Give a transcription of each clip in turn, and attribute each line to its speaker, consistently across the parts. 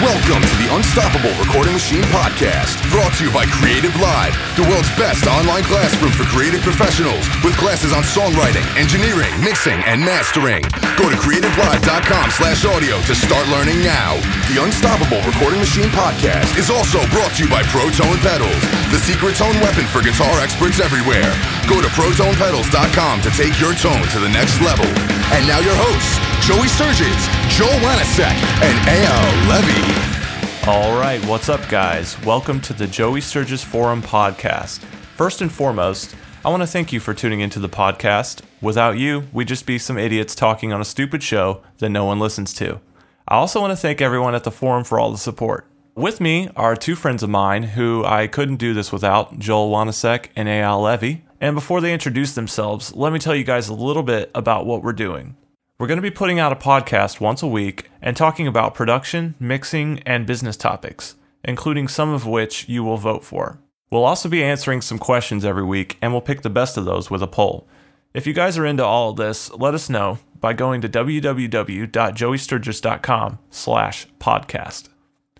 Speaker 1: Welcome to the Unstoppable Recording Machine Podcast, brought to you by Creative Live, the world's best online classroom for creative professionals with classes on songwriting, engineering, mixing, and mastering. Go to creativelive.com slash audio to start learning now. The Unstoppable Recording Machine Podcast is also brought to you by Protone Pedals, the secret tone weapon for guitar experts everywhere. Go to protonepedals.com to take your tone to the next level. And now your hosts, Joey Sturgis, Joel Wanasek, and Eyal Levi.
Speaker 2: All right, what's up, guys? Welcome to the Joey Sturgis Forum podcast. First and foremost, I want to thank you for tuning into the podcast. Without you, we'd just be some idiots talking on a stupid show that no one listens to. I also want to thank everyone at the forum for all the support. With me are two friends of mine who I couldn't do this without Joel Wanasek and Eyal Levi. And before they introduce themselves, let me tell you guys a little bit about what we're doing. We're going to be putting out a podcast once a week and talking about production, mixing, and business topics, including some of which you will vote for. We'll also be answering some questions every week, and we'll pick the best of those with a poll. If you guys are into all of this, let us know by going to www.joeysturgis.com slash podcast.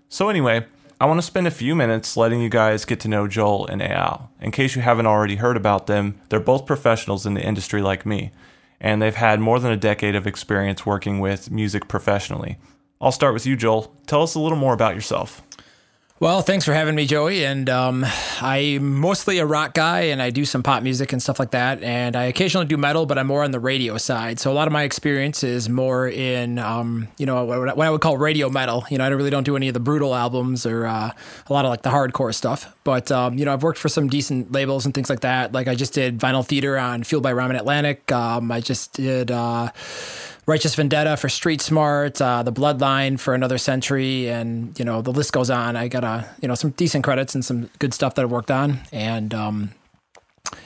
Speaker 2: So anyway, I want to spend a few minutes letting you guys get to know Joel and Eyal. In case you haven't already heard about them, they're both professionals in the industry like me, and they've had more than a decade of experience working with music professionally. I'll start with you, Joel. Tell us a little more about yourself.
Speaker 3: Well, thanks for having me, Joey. And um, I'm mostly a rock guy, and I do some pop music and stuff like that. And I occasionally do metal, but I'm more on the radio side. So a lot of my experience is more in, um, you know, what I would call radio metal. You know, I really don't do any of the brutal albums or uh, a lot of like the hardcore stuff. But um, you know, I've worked for some decent labels and things like that. Like I just did Vinyl Theatre on Fueled by Ramen Atlantic. Um, I just did. Uh, Righteous Vendetta for Street Smart, uh, The Bloodline for Another Century, and you know the list goes on. I got a you know some decent credits and some good stuff that I worked on, and um,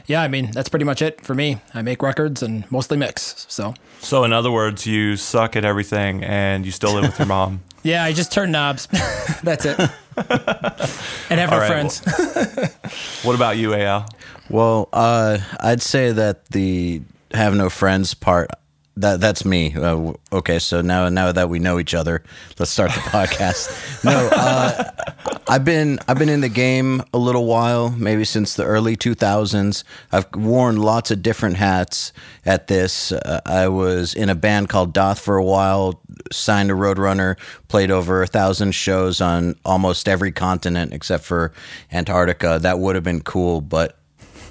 Speaker 3: yeah, I mean that's pretty much it for me. I make records and mostly mix. So,
Speaker 2: so in other words, you suck at everything, and you still live with your mom.
Speaker 3: yeah, I just turn knobs. that's it, and have no right, friends.
Speaker 2: Well, what about you, Eyal?
Speaker 4: Well, uh, I'd say that the have no friends part that that's me. Uh, okay, so now now that we know each other, let's start the podcast. No, uh, I've been I've been in the game a little while, maybe since the early 2000s. I've worn lots of different hats at this. Uh, I was in a band called Dååth for a while, signed to Roadrunner, played over a thousand shows on almost every continent except for Antarctica. That would have been cool, but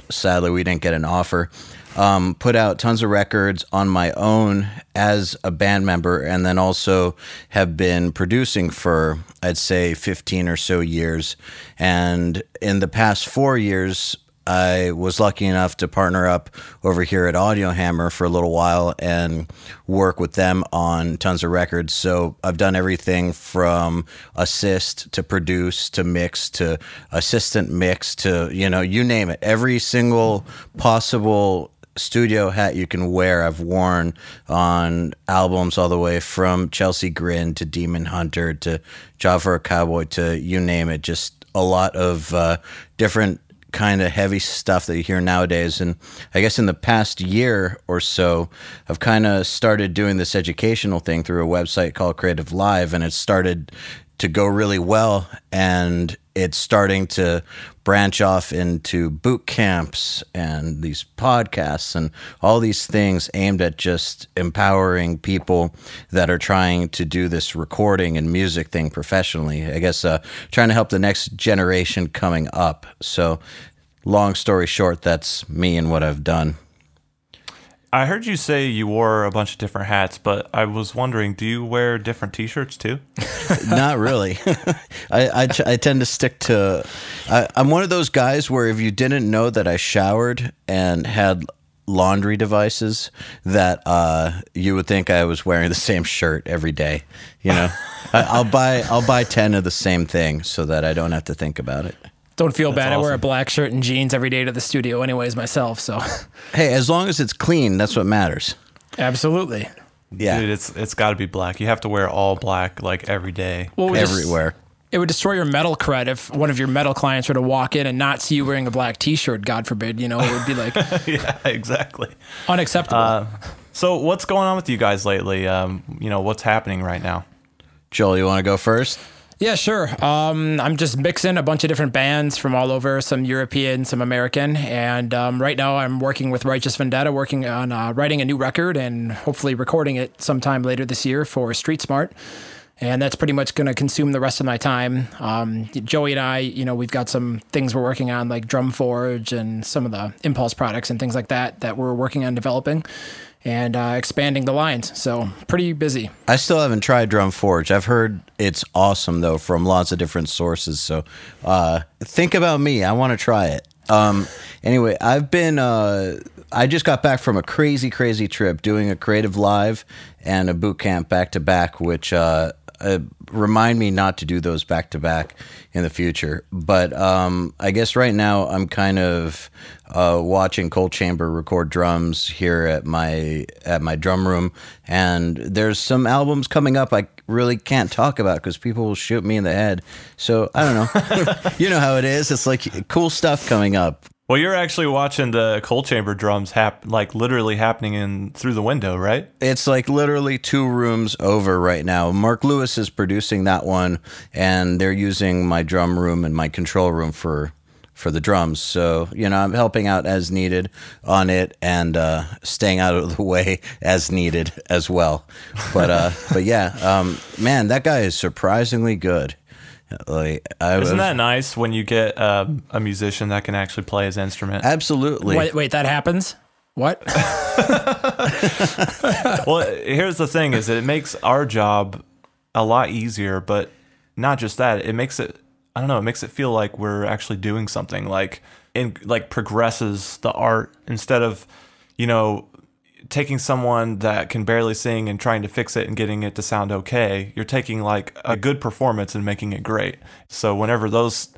Speaker 4: sadly we didn't get an offer um, put out tons of records on my own as a band member, and then also have been producing for, I'd say, 15 or so years. And in the past four years, I was lucky enough to partner up over here at Audio Hammer for a little while and work with them on tons of records. So I've done everything from assist to produce to mix to assistant mix to, you know, you name it. Every single possible studio hat you can wear I've worn on albums all the way from Chelsea Grin to Demon Hunter to Job for a Cowboy to you name it. Just a lot of uh, different kind of heavy stuff that you hear nowadays. And I guess in the past year or so, I've kind of started doing this educational thing through a website called Creative Live, and it started to go really well. And it's starting to branch off into boot camps and these podcasts and all these things aimed at just empowering people that are trying to do this recording and music thing professionally. I guess uh, trying to help the next generation coming up. So, long story short, that's me and what I've done.
Speaker 2: I heard you say you wore a bunch of different hats, but I was wondering, do you wear different T-shirts too?
Speaker 4: Not really. I, I, I tend to stick to. I, I'm one of those guys where if you didn't know that I showered and had laundry devices, that uh, you would think I was wearing the same shirt every day. You know, I, I'll buy I'll buy ten of the same thing so that I don't have to think about it.
Speaker 3: Don't feel That's bad. Awesome. I wear a black shirt and jeans every day to the studio, anyways, myself. So,
Speaker 4: hey, as long as it's clean, that's what matters.
Speaker 3: Absolutely.
Speaker 2: Yeah, dude, it's it's got to be black. You have to wear all black like every day,
Speaker 4: well, everywhere. Just,
Speaker 3: it would destroy your metal cred if one of your metal clients were to walk in and not see you wearing a black T-shirt. God forbid, you know, it would be like,
Speaker 2: yeah, exactly,
Speaker 3: unacceptable. Uh,
Speaker 2: so, what's going on with you guys lately? Um, you know, what's happening right now?
Speaker 4: Joel, you want to go first?
Speaker 3: Yeah, sure. Um, I'm just mixing a bunch of different bands from all over, some European, some American, and um, right now I'm working with Righteous Vendetta, working on uh, writing a new record and hopefully recording it sometime later this year for Street Smart. And that's pretty much going to consume the rest of my time. Um, Joey and I, you know, we've got some things we're working on, like Drum Forge and some of the Impulse products and things like that that we're working on developing and uh, expanding the lines. So pretty busy.
Speaker 4: I still haven't tried Drum Forge. I've heard it's awesome though from lots of different sources. So uh, think about me. I want to try it. Um, anyway, I've been. Uh, I just got back from a crazy, crazy trip doing a creative live and a boot camp back to back, which uh, uh, remind me not to do those back to back in the future. But um, I guess right now I'm kind of uh, watching Cold Chamber record drums here at my at my drum room, and there's some albums coming up I really can't talk about because people will shoot me in the head. So I don't know. you know how it is. It's like cool stuff coming up.
Speaker 2: Well, you're actually watching the cold chamber drums hap- like literally happening in through the window, right?
Speaker 4: It's like literally two rooms over right now. Mark Lewis is producing that one, and they're using my drum room and my control room for for the drums. So you know, I'm helping out as needed on it and uh, staying out of the way as needed as well. But uh, but yeah, um, man, that guy is surprisingly good. Like, I
Speaker 2: Isn't
Speaker 4: was-
Speaker 2: that nice when you get um, a musician that can actually play his instrument?
Speaker 4: absolutely?
Speaker 3: Wait, wait, that happens? What?
Speaker 2: well, here's the thing: is that it makes our job a lot easier, but not just that. It makes it I don't know. It makes it feel like we're actually doing something. Like in like progresses the art instead of you know taking someone that can barely sing and trying to fix it and getting it to sound okay. You're taking like a good performance and making it great. So whenever those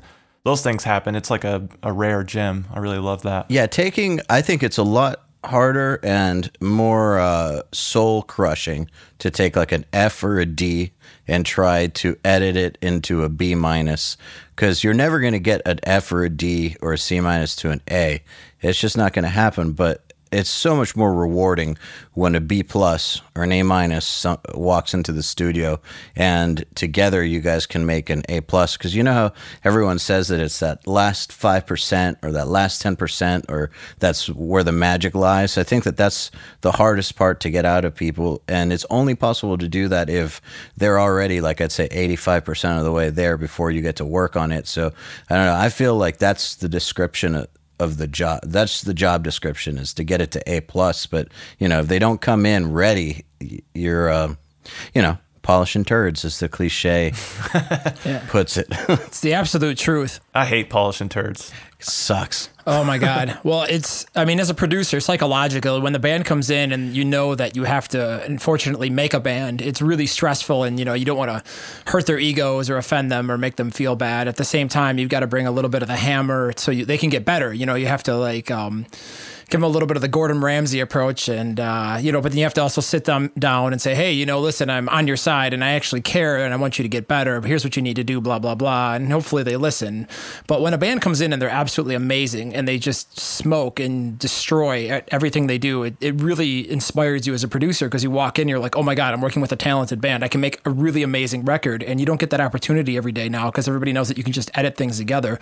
Speaker 2: those things happen, it's like a, a rare gem. I really love that.
Speaker 4: Yeah, taking I think it's a lot harder and more uh, soul crushing to take like an F or a D and try to edit it into a B minus because you're never going to get an F or a D or a C minus to an A. It's just not going to happen. But it's so much more rewarding when a B plus or an A minus walks into the studio and together you guys can make an A plus because you know how everyone says that it's that last 5% or that last 10% or that's where the magic lies. I think that that's the hardest part to get out of people and it's only possible to do that if they're already like I'd say 85% of the way there before you get to work on it. So I don't know, I feel like that's the description of of the job. That's the job description is to get it to A plus. But you know, if they don't come in ready, you're, uh, you know, polishing turds, as the cliche puts it.
Speaker 3: It's the absolute truth.
Speaker 2: I hate polishing turds.
Speaker 4: Sucks.
Speaker 3: Oh my God. Well, it's, I mean, as a producer, psychological, when the band comes in and you know that you have to, unfortunately, make a band, it's really stressful and, you know, you don't want to hurt their egos or offend them or make them feel bad. At the same time, you've got to bring a little bit of the hammer so you, they can get better. You know, you have to like, um, give them a little bit of the Gordon Ramsay approach, and uh, you know, but then you have to also sit them down and say, hey, you know, listen, I'm on your side, and I actually care, and I want you to get better. But here's what you need to do, blah blah blah, and hopefully they listen. But when a band comes in and they're absolutely amazing, and they just smoke and destroy everything they do, it, it really inspires you as a producer because you walk in, you're like, oh my god, I'm working with a talented band. I can make a really amazing record, and you don't get that opportunity every day now because everybody knows that you can just edit things together.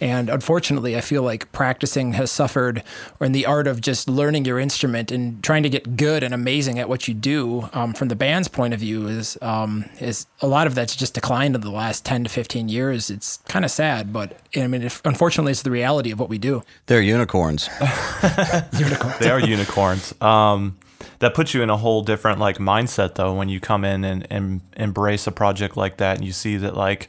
Speaker 3: And unfortunately, I feel like practicing has suffered, or in the art of just learning your instrument and trying to get good and amazing at what you do um, from the band's point of view is um, is a lot of that's just declined in the last 10 to 15 years it's kind of sad but i mean if, unfortunately it's the reality of what we do
Speaker 4: They're unicorns.
Speaker 2: unicorns They are unicorns. Um, that puts you in a whole different like mindset though when you come in and, and embrace a project like that and you see that like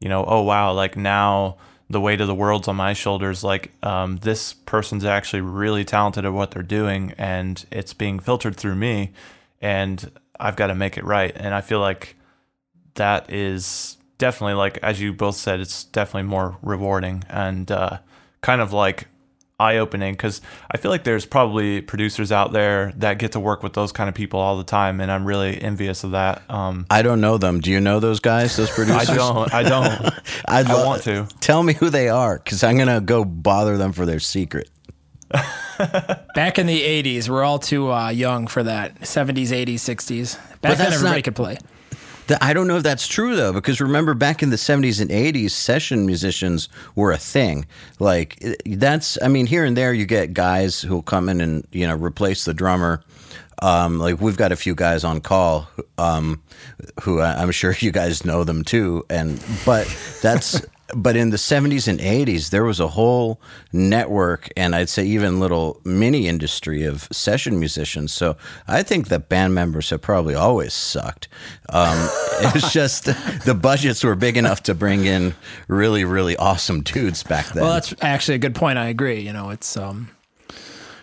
Speaker 2: you know oh wow like now the weight of the world's on my shoulders like um, this person's actually really talented at what they're doing and it's being filtered through me and i've got to make it right. And i feel like that is definitely like as you both said it's definitely more rewarding and uh, kind of like eye-opening because i feel like there's probably producers out there that get to work with those kind of people all the time and i'm really envious of that um,
Speaker 4: I don't know them. Do you know those guys, those producers?
Speaker 2: i don't i don't
Speaker 4: I'd
Speaker 2: I want to.
Speaker 4: Tell me who they are because I'm going to go bother them for their secret.
Speaker 3: back in the 80s we're all too uh, young for that 70s 80s 60s back then everybody
Speaker 4: not-
Speaker 3: could play
Speaker 4: The- I don't know if that's true though, because remember back in the 70s and 80s, session musicians were a thing. Like that's, I mean, here and there you get guys who'll come in and you know replace the drummer. Um, like we've got a few guys on call, um, who I- I'm sure you guys know them too. And but that's but in the 70s and 80s there was a whole network and I'd say even little mini industry of session musicians. So I think that band members have probably always sucked. Um, it's just the budgets were big enough to bring in really really awesome dudes back then.
Speaker 3: Well, that's actually a good point. I agree. You know, it's um,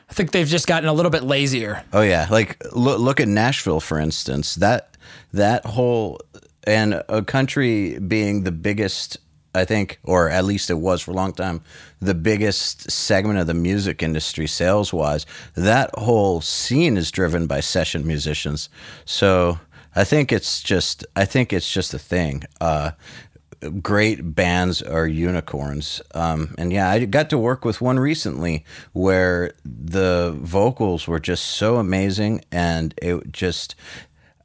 Speaker 3: I think they've just gotten a little bit lazier.
Speaker 4: Oh yeah, like look look at Nashville for instance. That that whole and a country being the biggest, I think, or at least it was for a long time, the biggest segment of the music industry sales wise. That whole scene is driven by session musicians. So I think it's just I think it's just a thing. Uh, great bands are unicorns. Um, and yeah, I got to work with one recently where the vocals were just so amazing and it just.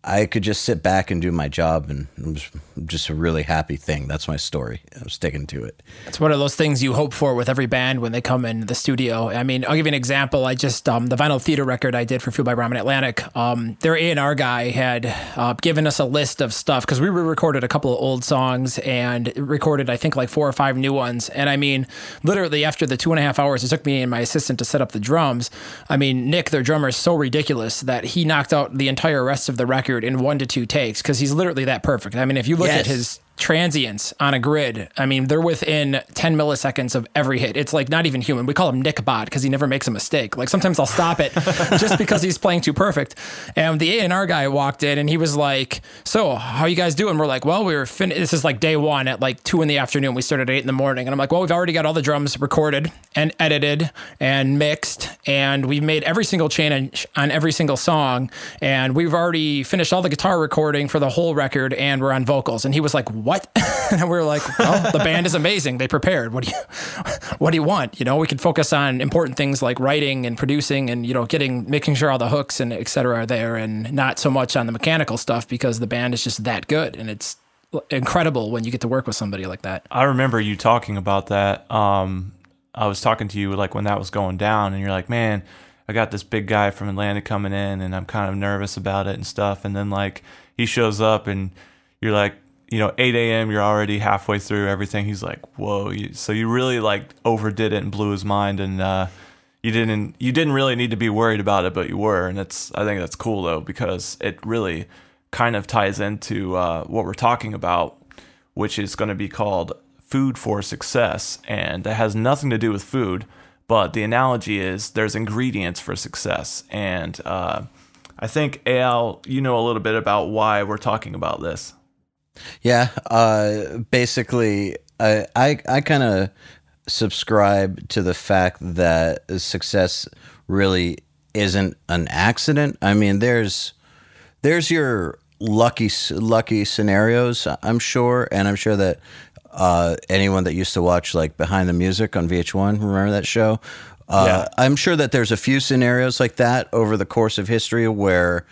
Speaker 4: I could just sit back and do my job, and it was just a really happy thing. That's my story. I'm sticking to it.
Speaker 3: It's one of those things you hope for with every band when they come in the studio. I mean, I'll give you an example. I just um, the Vinyl Theatre record I did for Fuel by Ramen Atlantic. Um, their A and R guy had uh, given us a list of stuff because we re-recorded a couple of old songs and recorded I think like four or five new ones. And I mean, literally after the two and a half hours it took me and my assistant to set up the drums. I mean, Nick, their drummer, is so ridiculous that he knocked out the entire rest of the record in one to two takes because he's literally that perfect. I mean, if you look
Speaker 4: Yes.
Speaker 3: at his transients on a grid. I mean, they're within 10 milliseconds of every hit. It's like not even human. We call him Nick Bot because he never makes a mistake. Like sometimes I'll stop it just because he's playing too perfect. And the A&R guy walked in and he was like, so how you guys doing? We're like, well, we were fin- this is like day one at like two in the afternoon. We started at eight in the morning. And I'm like, well, we've already got all the drums recorded and edited and mixed. And we've made every single change on every single song. And we've already finished all the guitar recording for the whole record and we're on vocals. And he was like, what? and we were like, well, the band is amazing. They prepared. What do you, what do you want? You know, we could focus on important things like writing and producing and, you know, getting, making sure all the hooks and et cetera are there and not so much on the mechanical stuff because the band is just that good. And it's incredible when you get to work with somebody like that.
Speaker 2: I remember you talking about that. Um, I was talking to you like when that was going down, and you're like, "Man, I got this big guy from Atlantic coming in, and I'm kind of nervous about it and stuff." And then like he shows up, and you're like, you know, 8 a.m. You're already halfway through everything. He's like, "Whoa!" So you really like overdid it and blew his mind, and uh, you didn't you didn't really need to be worried about it, but you were, and it's I think that's cool though because it really kind of ties into uh, what we're talking about, which is going to be called food for success, and it has nothing to do with food, but the analogy is there's ingredients for success, and uh, I think Eyal, you know a little bit about why we're talking about this.
Speaker 4: Yeah, uh, basically, I I, I kind of subscribe to the fact that success really isn't an accident. I mean, there's there's your lucky lucky scenarios, I'm sure, and I'm sure that uh, anyone that used to watch like Behind the Music on VH1, remember that show? Uh,
Speaker 2: Yeah.
Speaker 4: I'm sure that there's a few scenarios like that over the course of history where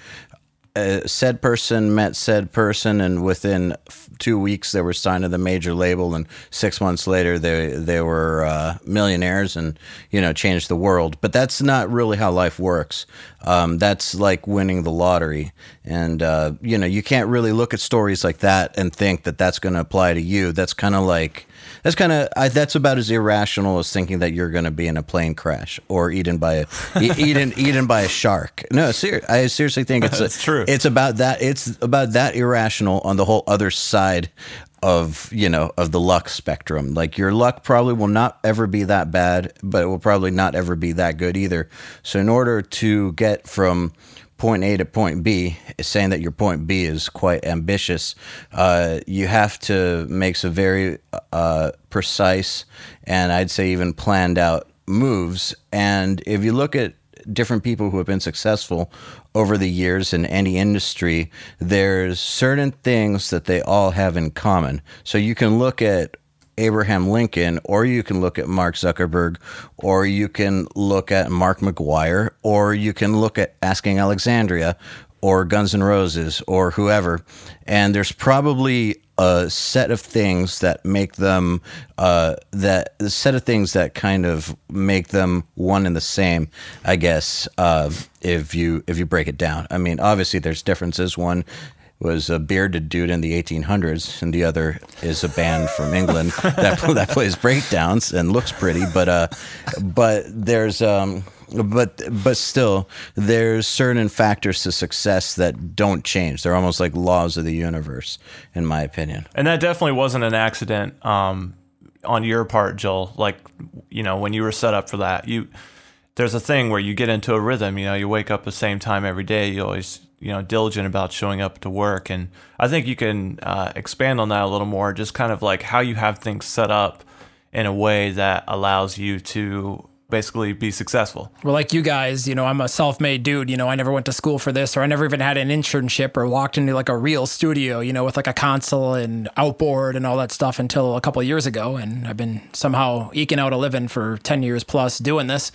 Speaker 4: uh, said person met said person, and within f- two weeks they were signed to the major label, and six months later they they were uh, millionaires and you know changed the world. But that's not really how life works. Um, that's like winning the lottery, and uh, you know you can't really look at stories like that and think that that's going to apply to you. That's kind of like that's kind of that's about as irrational as thinking that you're going to be in a plane crash or eaten by a eaten eaten by a shark. No, ser- I seriously think it's
Speaker 2: That's true.
Speaker 4: It's about that. It's about that irrational on the whole other side of you know of the luck spectrum. Like your luck probably will not ever be that bad, but it will probably not ever be that good either. So in order to get from point A to point B, saying that your point B is quite ambitious, uh, you have to make some very uh, precise and I'd say even planned out moves. And if you look at different people who have been successful over the years in any industry, there's certain things that they all have in common. So you can look at Abraham Lincoln, or you can look at Mark Zuckerberg, or you can look at Mark McGwire, or you can look at Asking Alexandria, or Guns N' Roses or whoever, and there's probably a set of things that make them uh, that the set of things that kind of make them one and the same. I guess uh, if you if you break it down, I mean, obviously there's differences. One was a bearded dude in the 1800s, and the other is a band from England that that plays breakdowns and looks pretty. But uh, but there's um, but but still, there's certain factors to success that don't change. They're almost like laws of the universe, in my opinion.
Speaker 2: And that definitely wasn't an accident um, on your part, Joel. Like, you know, when you were set up for that, you there's a thing where you get into a rhythm. You know, you wake up the same time every day. You always you know diligent about showing up to work, and I think you can uh, expand on that a little more. Just kind of like how you have things set up in a way that allows you to basically be successful.
Speaker 3: Well, like you guys, you know, I'm a self-made dude. You know, I never went to school for this, or I never even had an internship or walked into like a real studio, you know, with like a console and outboard and all that stuff until a couple years ago. And I've been somehow eking out a living for ten years plus doing this.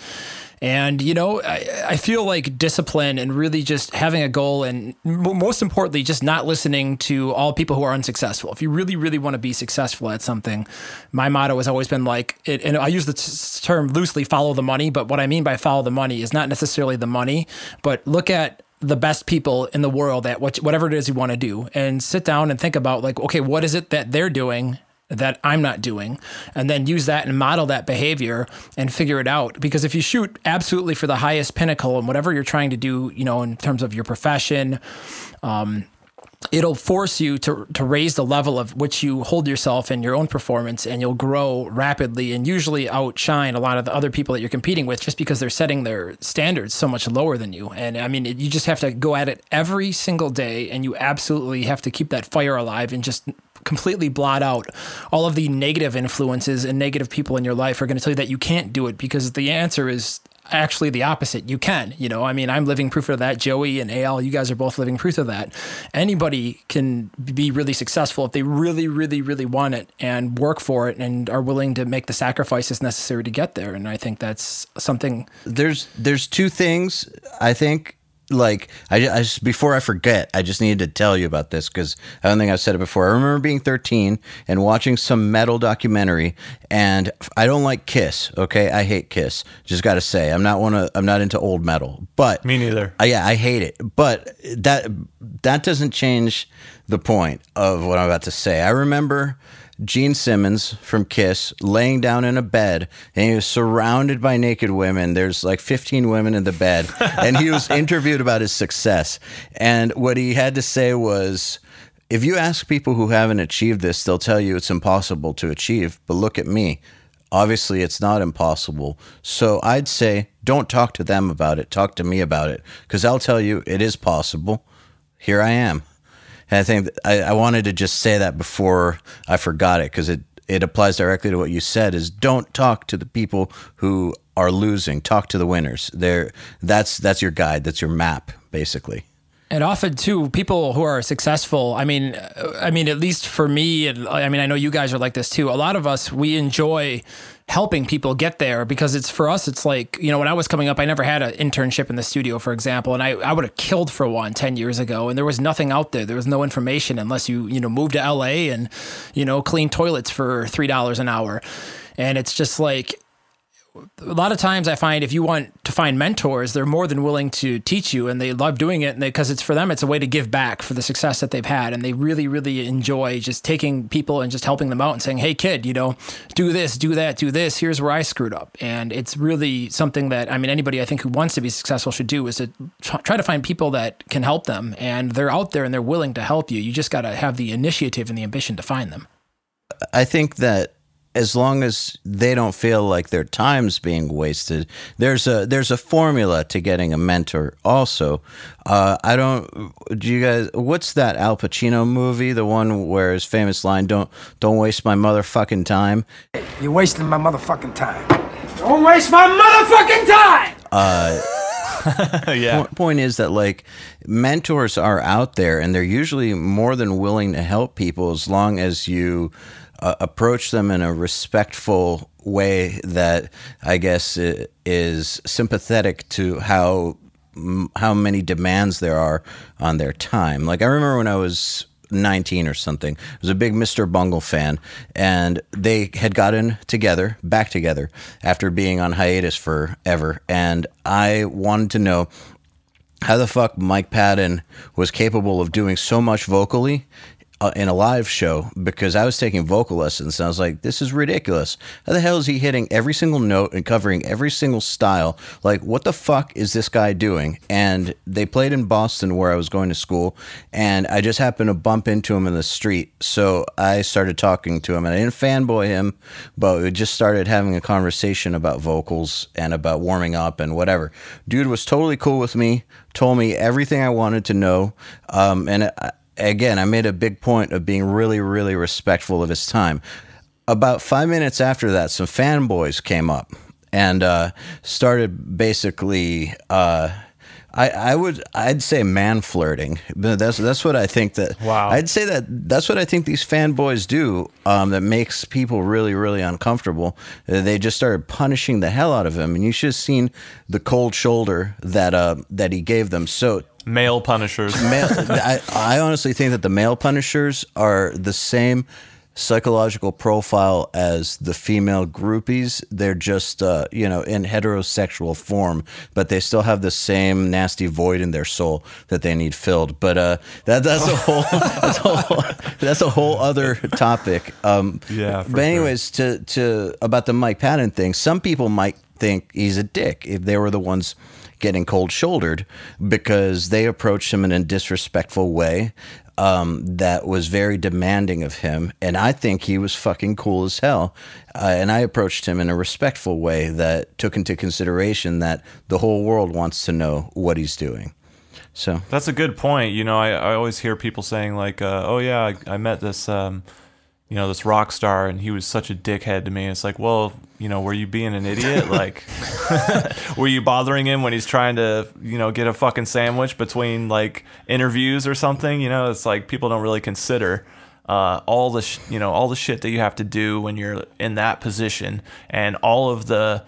Speaker 3: And, you know, I, I, feel like discipline and really just having a goal and most importantly, just not listening to all people who are unsuccessful. If you really, really want to be successful at something, my motto has always been like, it, and I use the t- term loosely, follow the money. But what I mean by follow the money is not necessarily the money, but look at the best people in the world at what, whatever it is you want to do and sit down and think about like, okay, what is it that they're doing that I'm not doing, and then use that and model that behavior and figure it out. Because if you shoot absolutely for the highest pinnacle and whatever you're trying to do, you know, in terms of your profession, um, it'll force you to to raise the level of which you hold yourself in your own performance and you'll grow rapidly and usually outshine a lot of the other people that you're competing with just because they're setting their standards so much lower than you and i mean you just have to go at it every single day and you absolutely have to keep that fire alive and just completely blot out all of the negative influences and negative people in your life are going to tell you that you can't do it because the answer is actually the opposite. You can, you know, I mean, I'm living proof of that. Joey and Eyal, you guys are both living proof of that. Anybody can be really successful if they really, really, really want it and work for it and are willing to make the sacrifices necessary to get there. And I think that's something.
Speaker 4: There's there's two things I think like I, I just, before I forget, I just needed to tell you about this because I don't think I've said it before. I remember being 13 and watching some metal documentary, and I don't like Kiss. Okay, I hate Kiss. Just got to say, I'm not one of I'm not into old metal, but
Speaker 2: me neither.
Speaker 4: Uh, yeah, I hate it, but that that doesn't change the point of what I'm about to say. I remember Gene Simmons from Kiss laying down in a bed and he was surrounded by naked women. There's like 15 women in the bed. and he was interviewed about his success. And what he had to say was, if you ask people who haven't achieved this, they'll tell you it's impossible to achieve. But look at me. Obviously, it's not impossible. So I'd say don't talk to them about it. Talk to me about it because I'll tell you it is possible. Here I am. And I think I, I wanted to just say that before I forgot it because it it applies directly to what you said is don't talk to the people who are losing talk to the winners there that's that's your guide that's your map basically
Speaker 3: and often too, people who are successful. I mean, uh, I mean, at least for me, and I mean, I know you guys are like this too. A lot of us we enjoy helping people get there because it's for us. It's like you know, when I was coming up, I never had an internship in the studio, for example, and I I would have killed for one 10 years ago, and there was nothing out there. There was no information unless you you know moved to L.A. and you know clean toilets for three dollars an hour, and it's just like a lot of times I find if you want to find mentors, they're more than willing to teach you and they love doing it And because it's for them, it's a way to give back for the success that they've had. And they really, really enjoy just taking people and just helping them out and saying, Hey kid, you know, do this, do that, do this. Here's where I screwed up. And it's really something that, I mean, anybody I think who wants to be successful should do is to try to find people that can help them and they're out there and they're willing to help you. You just got to have the initiative and the ambition to find them.
Speaker 4: I think that as long as they don't feel like their time's being wasted, there's a there's a formula to getting a mentor. Also, uh, I don't. Do you guys? What's that Al Pacino movie? The one where his famous line, "Don't don't waste my motherfucking time."
Speaker 5: You're wasting my motherfucking time. Don't waste my motherfucking time.
Speaker 4: Uh,
Speaker 2: yeah.
Speaker 4: Point is that like mentors are out there, and they're usually more than willing to help people as long as you uh, approach them in a respectful way that I guess is sympathetic to how how many demands there are on their time. Like I remember when I was 19 or something. I was a big Mr. Bungle fan, and they had gotten together, back together, after being on hiatus forever. And I wanted to know how the fuck Mike Patton was capable of doing so much vocally uh, in a live show because I was taking vocal lessons and I was like, this is ridiculous. How the hell is he hitting every single note and covering every single style? Like, what the fuck is this guy doing? And they played in Boston where I was going to school, and I just happened to bump into him in the street. So I started talking to him, and I didn't fanboy him, but we just started having a conversation about vocals and about warming up and whatever. Dude was totally cool with me, told me everything I wanted to know, um, and. I, again, I made a big point of being really, really respectful of his time. About five minutes after that, some fanboys came up and uh, started basically. Uh, I, I would I'd say man flirting. But That's that's what I think that.
Speaker 2: Wow.
Speaker 4: I'd say that that's what I think these fanboys do. Um, that makes people really really uncomfortable. They just started punishing the hell out of him, and you should have seen the cold shoulder that uh that he gave them. So
Speaker 2: Male punishers.
Speaker 4: male, I, I honestly think that the male punishers are the same psychological profile as the female groupies. They're just, uh, you know, in heterosexual form, but they still have the same nasty void in their soul that they need filled. But uh, that that's a whole that's a whole, that's a whole other topic. Um,
Speaker 2: Yeah,
Speaker 4: but anyways, to to about the Mike Patton thing, some people might think he's a dick if they were the ones getting cold shouldered because they approached him in a disrespectful way um, that was very demanding of him. And I think he was fucking cool as hell. Uh, and I approached him in a respectful way that took into consideration that the whole world wants to know what he's doing. So
Speaker 2: That's a good point. You know, I, I always hear people saying like, uh, "Oh yeah, I, I met this, um, you know, this rock star, and he was such a dickhead to me." It's like, well, you know, were you being an idiot? like, were you bothering him when he's trying to, you know, get a fucking sandwich between like interviews or something? You know, it's like people don't really consider. Uh, all the sh- you know all the shit that you have to do when you're in that position and all of the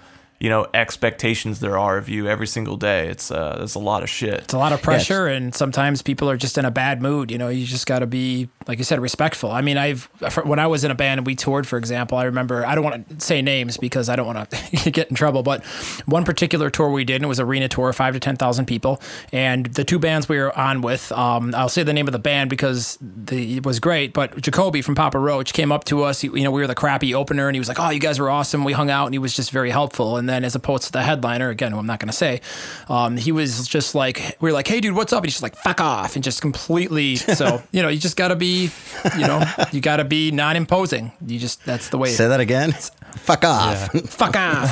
Speaker 2: you know expectations there are of you every single day it's uh there's a lot of shit
Speaker 3: It's a lot of pressure, and sometimes people are just in a bad mood. You know, you just got to be, like you said, respectful. I mean, I've when I was in a band and we toured, for example, I remember I don't want to say names because I don't want to get in trouble, but one particular tour we did, and it was arena tour, five to ten thousand people, and the two bands we were on with, um, I'll say the name of the band because the, it was great, but Jacoby from Papa Roach came up to us. He, you know, we were the crappy opener, and he was like, "Oh, you guys were awesome." We hung out, and he was just very helpful. And then, as opposed to the headliner, again, who I'm not going to say, um, he was just like, we are like, "Hey, dude, what's up?" And he's just like, "Fuck off," and just completely. So, you know, you just got to be, you know, you got to be non-imposing. You just that's the way.
Speaker 4: say that again. Fuck off.
Speaker 3: Fuck off.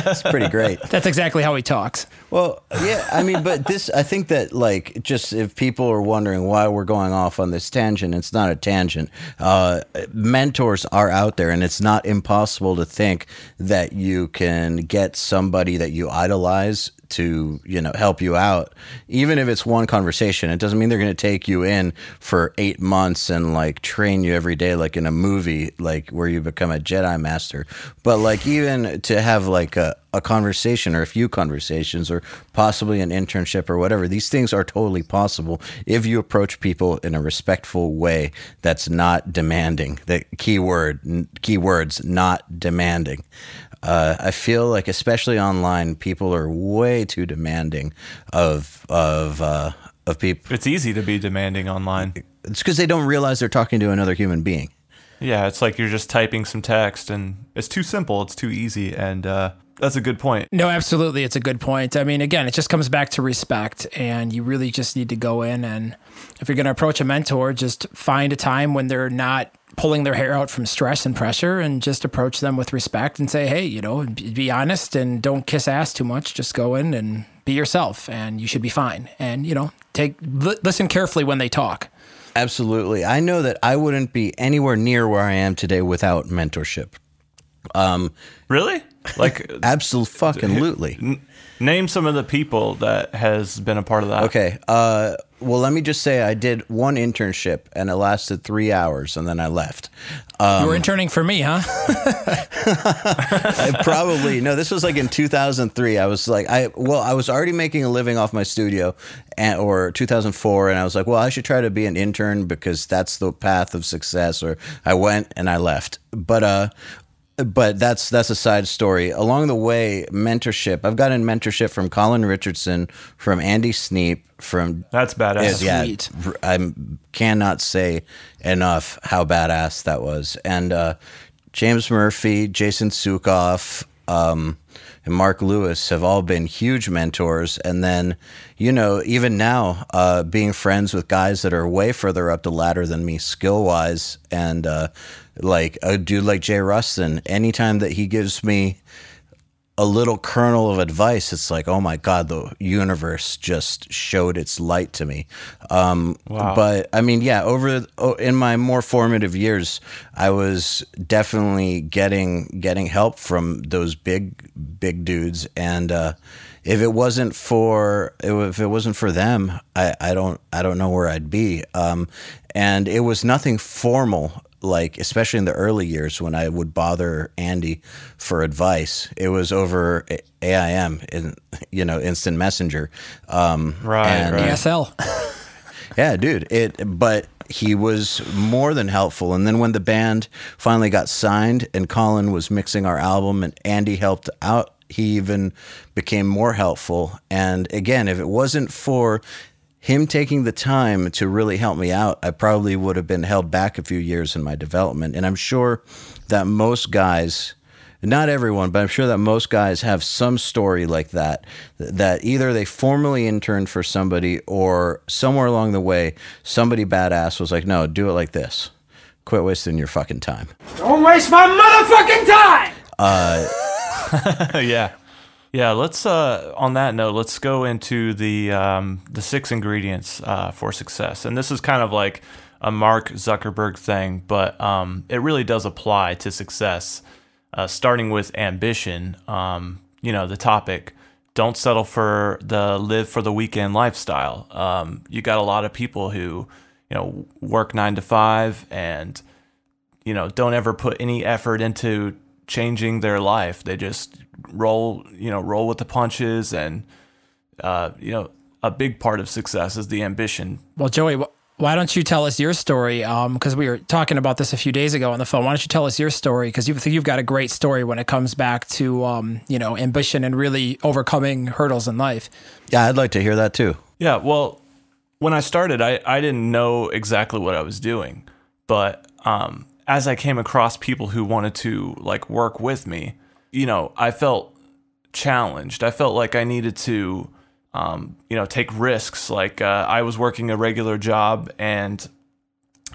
Speaker 4: It's pretty great.
Speaker 3: that's exactly how he talks.
Speaker 4: Well, yeah, I mean, but this, I think that, like, just if people are wondering why we're going off on this tangent, it's not a tangent. Uh, mentors are out there, and it's not impossible to think that you can get somebody that you idolize to you know help you out even if it's one conversation it doesn't mean they're going to take you in for eight months and like train you every day like in a movie like where you become a jedi master. But like even to have like a, a conversation or a few conversations or possibly an internship or whatever these things are totally possible if you approach people in a respectful way that's not demanding the key word key words not demanding uh, I feel like, especially online, people are way too demanding of of uh, of people.
Speaker 2: it's easy to be demanding online
Speaker 4: It's because they don't realize they're talking to another human being.
Speaker 2: Yeah, it's like you're just typing some text and it's too simple, it's too easy, and uh, that's a good point.
Speaker 3: No, absolutely. It's a good point. I mean, again, it just comes back to respect, and you really just need to go in and if you're going to approach a mentor, just find a time when they're not pulling their hair out from stress and pressure and just approach them with respect and say, hey, you know, be be honest and don't kiss ass too much. Just go in and be yourself, and you should be fine. And, you know, take li- listen carefully when they talk.
Speaker 4: Absolutely, I know that I wouldn't be anywhere near where I am today without mentorship.
Speaker 2: Um, really? Like,
Speaker 4: Absolutely.
Speaker 2: name some of the people that has been a part of that.
Speaker 4: Okay. Uh, well, let me just say I did one internship and it lasted three hours and then I left.
Speaker 3: you were interning for me, huh?
Speaker 4: I probably no. This was like in 2003. I was like, I well, I was already making a living off my studio, and, or 2004, and I was like, well, I should try to be an intern because that's the path of success. Or I went and I left, but uh, but that's that's a side story. Along the way, mentorship. I've gotten mentorship from Colin Richardson, from Andy Sneap, from
Speaker 2: That's badass.
Speaker 4: yeah,
Speaker 3: Sweet.
Speaker 4: r- I cannot say enough how badass that was. And uh, James Murphy, Jason Suecof, um, and Mark Lewis have all been huge mentors. And then, you know, even now, uh, being friends with guys that are way further up the ladder than me skill wise, and uh, like a dude like Jay Ruston, anytime that he gives me a little kernel of advice, it's like, oh my God, the universe just showed its light to me. Um,
Speaker 2: Wow.
Speaker 4: But I mean, yeah, over oh, in my more formative years, I was definitely getting getting help from those big big dudes, and uh, if it wasn't for if it wasn't for them, I, I don't I don't know where I'd be. Um, and it was nothing formal like especially in the early years when I would bother Andy for advice, it was over AIM in you know instant messenger. Um,
Speaker 2: Right,
Speaker 4: and-
Speaker 2: right.
Speaker 3: ASL.
Speaker 4: yeah, dude. It, but he was more than helpful. And then when the band finally got signed, and Colin was mixing our album, and Andy helped out, he even became more helpful. And again, if it wasn't for him taking the time to really help me out, I probably would have been held back a few years in my development. And I'm sure that most guys not everyone, but I'm sure that most guys have some story like that. That either they formally interned for somebody, or somewhere along the way, somebody badass was like, "No, do it like this. Quit wasting your fucking time."
Speaker 5: Don't waste my motherfucking time!
Speaker 2: Uh, yeah. Yeah, let's uh on that note, let's go into the um the six ingredients uh for success. And this is kind of like a Mark Zuckerberg thing, but um it really does apply to success. Uh starting with ambition, um you know, the topic don't settle for the live for the weekend lifestyle. Um you got a lot of people who, you know, work 9 to 5 and you know, don't ever put any effort into changing their life. They just roll, you know, roll with the punches. And, uh, you know, a big part of success is the ambition.
Speaker 3: Well, Joey, wh- why don't you tell us your story? Because we were talking about this a few days ago on the phone. Why don't you tell us your story? Because you think you've got a great story when it comes back to, um, you know, ambition and really overcoming hurdles in life.
Speaker 4: Yeah, I'd like to hear that too.
Speaker 2: Yeah. Well, when I started, I, I didn't know exactly what I was doing. But um, as I came across people who wanted to like work with me, you know, I felt challenged. I felt like I needed to, um, you know, take risks. Like uh, I was working a regular job and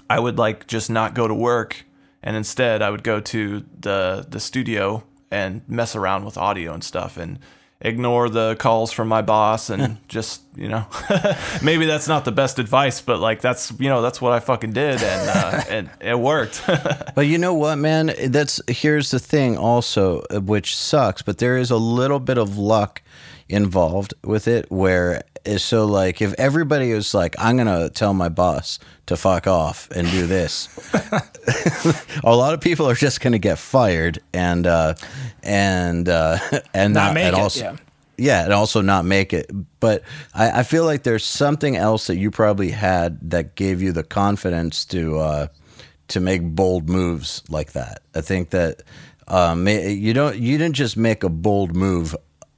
Speaker 2: I would like just not go to work, and instead I would go to the the studio and mess around with audio and stuff and ignore the calls from my boss and just you know maybe that's not the best advice but like that's you know that's what I fucking did and uh, and it worked
Speaker 4: But you know what, man? That's here's the thing, also, uh, which sucks. But there is a little bit of luck involved with it, where is so like if everybody is like, I'm gonna tell my boss to fuck off and do this, a lot of people are just gonna get fired and uh, and uh, and
Speaker 3: Not
Speaker 4: not,
Speaker 3: make
Speaker 4: and
Speaker 3: it,
Speaker 4: also,
Speaker 3: yeah.
Speaker 4: yeah, and also not make it. But I, I feel like there's something else that you probably had that gave you the confidence to uh, to make bold moves like that. I think that um, you don't you didn't just make a bold move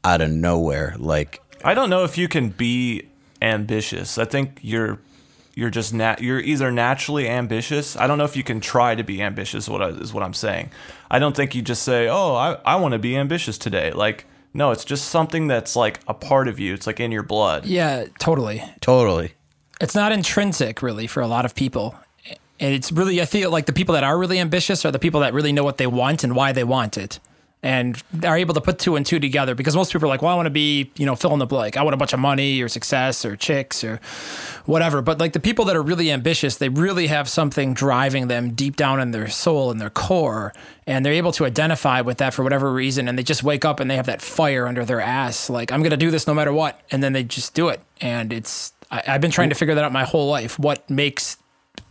Speaker 4: out of nowhere. Like
Speaker 2: I don't know if you can be ambitious I think you're you're just nat- you're either naturally ambitious I don't know if you can try to be ambitious what I, is what I'm saying I don't think you just say oh I, I want to be ambitious today like no it's just something that's like a part of you it's like in your blood
Speaker 3: Yeah, totally.
Speaker 4: totally.
Speaker 3: It's not intrinsic, really, for a lot of people. And it's really, I feel like the people that are really ambitious are the people that really know what they want and why they want it. And are able to put two and two together because most people are like, well, I want to be, you know, fill in the blank. I want a bunch of money or success or chicks or whatever. But like the people that are really ambitious, they really have something driving them deep down in their soul and their core. And they're able to identify with that for whatever reason. And they just wake up and they have that fire under their ass. Like, I'm going to do this no matter what. And then they just do it. And it's, I, I've been trying to figure that out my whole life. What makes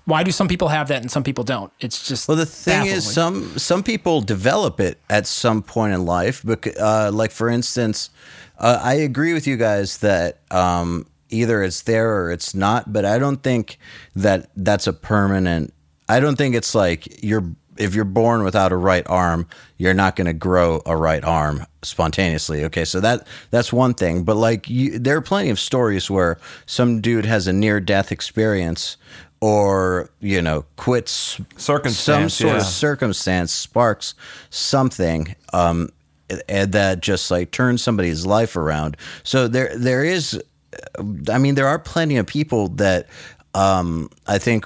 Speaker 3: why do some people have that and some people don't? It's just
Speaker 4: Well, the thing
Speaker 3: baffling.
Speaker 4: is, some some people develop it at some point in life. Bec- uh, like for instance, uh, I agree with you guys that um, either it's there or it's not. But I don't think that that's a permanent. I don't think it's like you're if you're born without a right arm, you're not going to grow a right arm spontaneously. Okay, so that that's one thing. But like, you, there are plenty of stories where some dude has a near death experience. Or you know, quits
Speaker 2: Circumstance,
Speaker 4: some sort
Speaker 2: yeah.
Speaker 4: of circumstance sparks something um, and that just like turns somebody's life around. So there there is, I mean, there are plenty of people that. Um, I think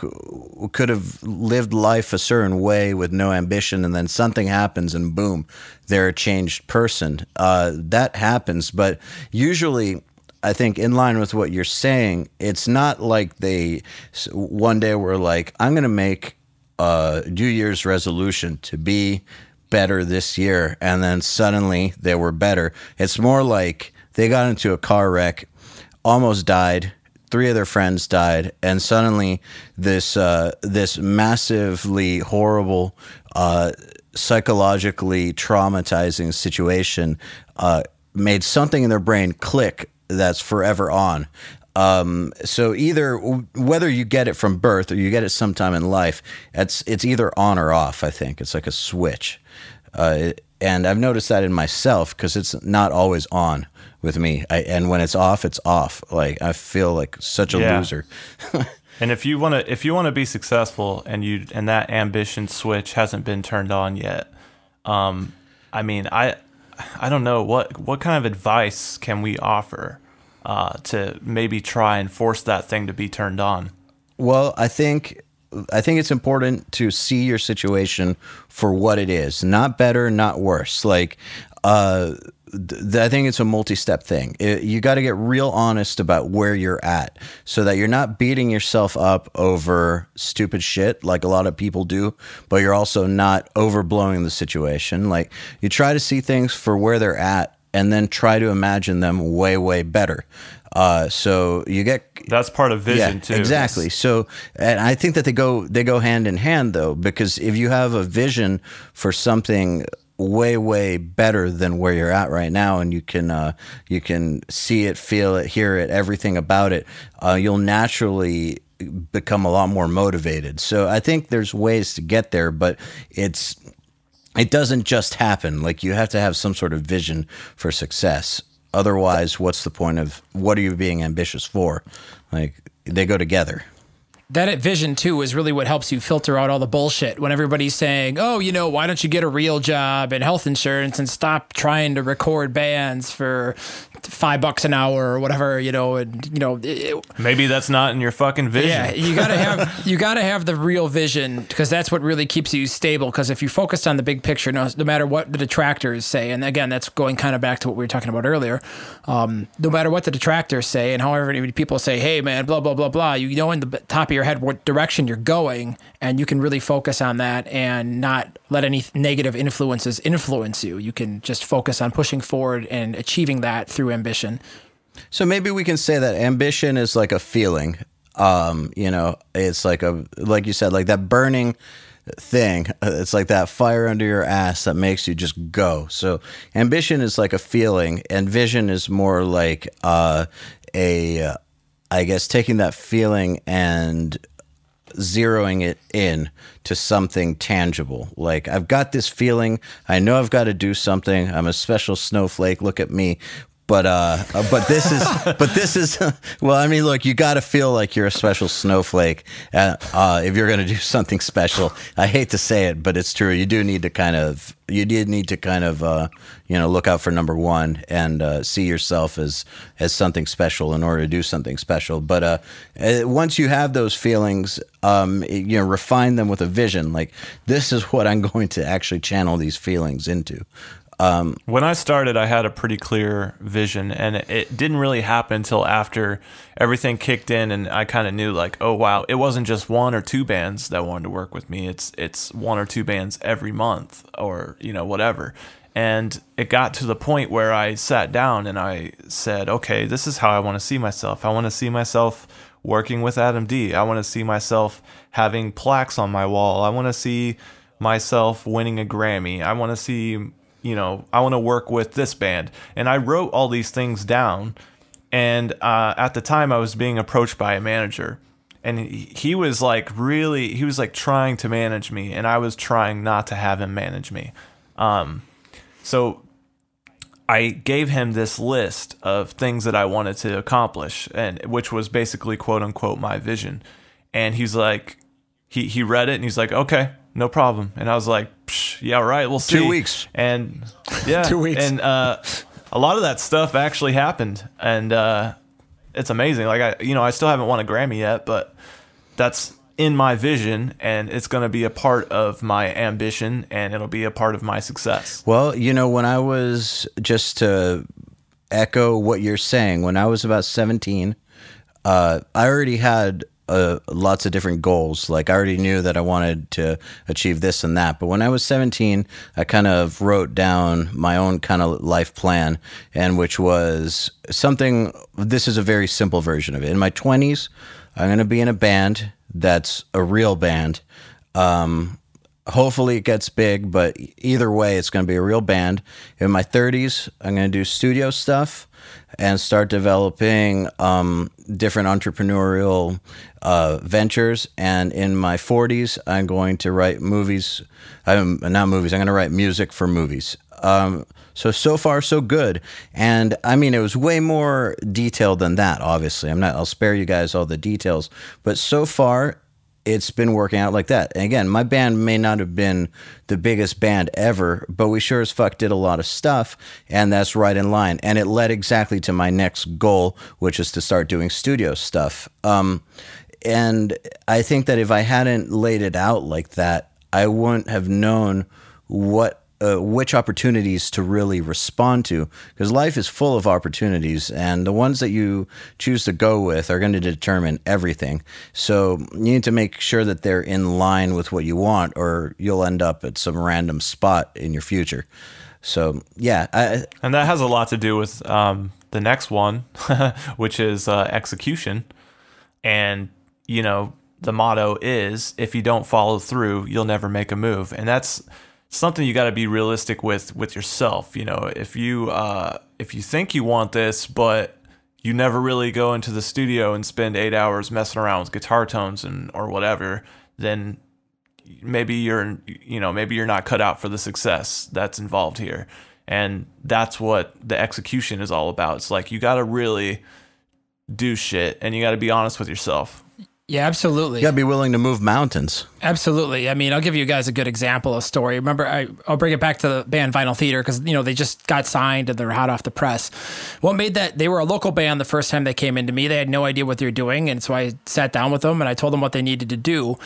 Speaker 4: could have lived life a certain way with no ambition, and then something happens, and boom, they're a changed person. Uh, that happens, but usually, I think in line with what you're saying, it's not like they one day were like, I'm going to make a New Year's resolution to be better this year, and then suddenly they were better. It's more like they got into a car wreck, almost died. Three of their friends died, and suddenly this uh, this massively horrible, uh, psychologically traumatizing situation uh, made something in their brain click that's forever on. Um, so either whether you get it from birth or you get it sometime in life, it's it's either on or off. I think it's like a switch, uh, and I've noticed that in myself because it's not always on with me. I, and when it's off, it's off. Like I feel like such a
Speaker 2: Yeah.
Speaker 4: loser.
Speaker 2: And if you want to if you want to be successful and you and that ambition switch hasn't been turned on yet, um, I mean, I I don't know what what kind of advice can we offer uh, to maybe try and force that thing to be turned on.
Speaker 4: Well, I think I think it's important to see your situation for what it is, not better, not worse. Like, uh, th- I think it's a multi-step thing. It- you got to get real honest about where you're at, so that you're not beating yourself up over stupid shit like a lot of people do, but you're also not overblowing the situation. Like, you try to see things for where they're at, and then try to imagine them way, way better. Uh, so you get
Speaker 2: That's part of vision too.
Speaker 4: Exactly. So, and I think that they go they go hand in hand though, because if you have a vision for something way way better than where you're at right now, and you can uh, you can see it, feel it, hear it, everything about it, uh, you'll naturally become a lot more motivated. So I think there's ways to get there, but it's it doesn't just happen. Like you have to have some sort of vision for success. Otherwise, what's the point of what are you being ambitious for? Like they go together.
Speaker 3: That vision too is really what helps you filter out all the bullshit when everybody's saying, "Oh, you know, why don't you get a real job and health insurance and stop trying to record bands for five bucks an hour or whatever?" You know, and you know, it-
Speaker 2: Maybe that's not in your fucking vision.
Speaker 3: yeah, you gotta have you gotta have the real vision because that's what really keeps you stable. Because if you focused on the big picture, no, no matter what the detractors say, and again, that's going kind of back to what we were talking about earlier. Um, no matter what the detractors say, and however many people say, "Hey, man, blah blah blah blah," you know in the top of your head what direction you're going, and you can really focus on that and not let any negative influences influence you. You can just focus on pushing forward and achieving that through ambition.
Speaker 4: So maybe we can say that ambition is like a feeling. Um, you know, it's like a like you said, like that burning thing. It's like that fire under your ass that makes you just go. So ambition is like a feeling, and vision is more like uh, a, I guess, taking that feeling and zeroing it in to something tangible. Like I've got this feeling, I know I've got to do something. I'm a special snowflake. Look at me. But uh, uh, but this is but this is well. I mean, look, you got to feel like you're a special snowflake uh, uh, if you're going to do something special. I hate to say it, but it's true. You do need to kind of you did need to kind of uh, you know look out for number one and uh, see yourself as as something special in order to do something special. But once you have those feelings, um, you know, refine them with a vision. Like this is what I'm going to actually channel these feelings into.
Speaker 2: Um, when I started, I had a pretty clear vision, and it, it didn't really happen until after everything kicked in, and I kind of knew like, oh wow, it wasn't just one or two bands that wanted to work with me. It's it's one or two bands every month, or you know whatever. And it got to the point where I sat down and I said, okay, this is how I want to see myself. I want to see myself working with Adam D. I want to see myself having plaques on my wall. I want to see myself winning a Grammy. I want to see, you know, I want to work with this band. And I wrote all these things down. And uh, at the time, I was being approached by a manager. And he was like really, he was like trying to manage me. And I was trying not to have him manage me. Um, so I gave him this list of things that I wanted to accomplish, and which was basically quote unquote my vision. And he's like, he he read it and he's like, okay, no problem. And I was like, Psh, yeah, right, we'll see.
Speaker 4: Two weeks.
Speaker 2: And yeah,
Speaker 3: Two weeks.
Speaker 2: And uh, a lot of that stuff actually happened, and uh, it's amazing. Like I, you know, I still haven't won a Grammy yet, but that's in my vision, and it's going to be a part of my ambition, and it'll be a part of my success.
Speaker 4: Well, you know, when I was just to echo what you're saying, when I was about 17, uh, I already had uh, lots of different goals. Like I already knew that I wanted to achieve this and that. But when I was 17, I kind of wrote down my own kind of life plan, and which was something. This is a very simple version of it. In my 20s, I'm going to be in a band that's a real band. Um, hopefully it gets big, but either way, it's going to be a real band. In my 30s, I'm going to do studio stuff and start developing um, different entrepreneurial uh, ventures. And in my 40s, I'm going to write movies. I'm not movies. I'm going to write music for movies. Um, so so far so good, and I mean it was way more detailed than that. Obviously, I'm not. I'll spare you guys all the details, but so far it's been working out like that. And again, my band may not have been the biggest band ever, but we sure as fuck did a lot of stuff, and that's right in line. And it led exactly to my next goal, which is to start doing studio stuff. Um, and I think that if I hadn't laid it out like that, I wouldn't have known what uh, which opportunities to really respond to because life is full of opportunities and the ones that you choose to go with are going to determine everything so you need to make sure that they're in line with what you want or you'll end up at some random spot in your future so yeah I,
Speaker 2: And that has a lot to do with um, the next one, which is uh, execution. And, you know, the motto is if you don't follow through, you'll never make a move. And that's something you got to be realistic with with yourself. You know, if you uh, if you think you want this, but you never really go into the studio and spend eight hours messing around with guitar tones and or whatever, then maybe you're you know maybe you're not cut out for the success that's involved here. And that's what the execution is all about. It's like you got to really do shit and you got to be honest with yourself
Speaker 3: Yeah, absolutely.
Speaker 4: you gotta be willing to move mountains
Speaker 3: Absolutely. I mean, I'll give you guys a good example of story. Remember, I, I'll bring it back to the band Vinyl Theatre because you know they just got signed and they're hot off the press. What made that? They were a local band the first time they came into me. They had no idea what they were doing, and so I sat down with them and I told them what they needed to do.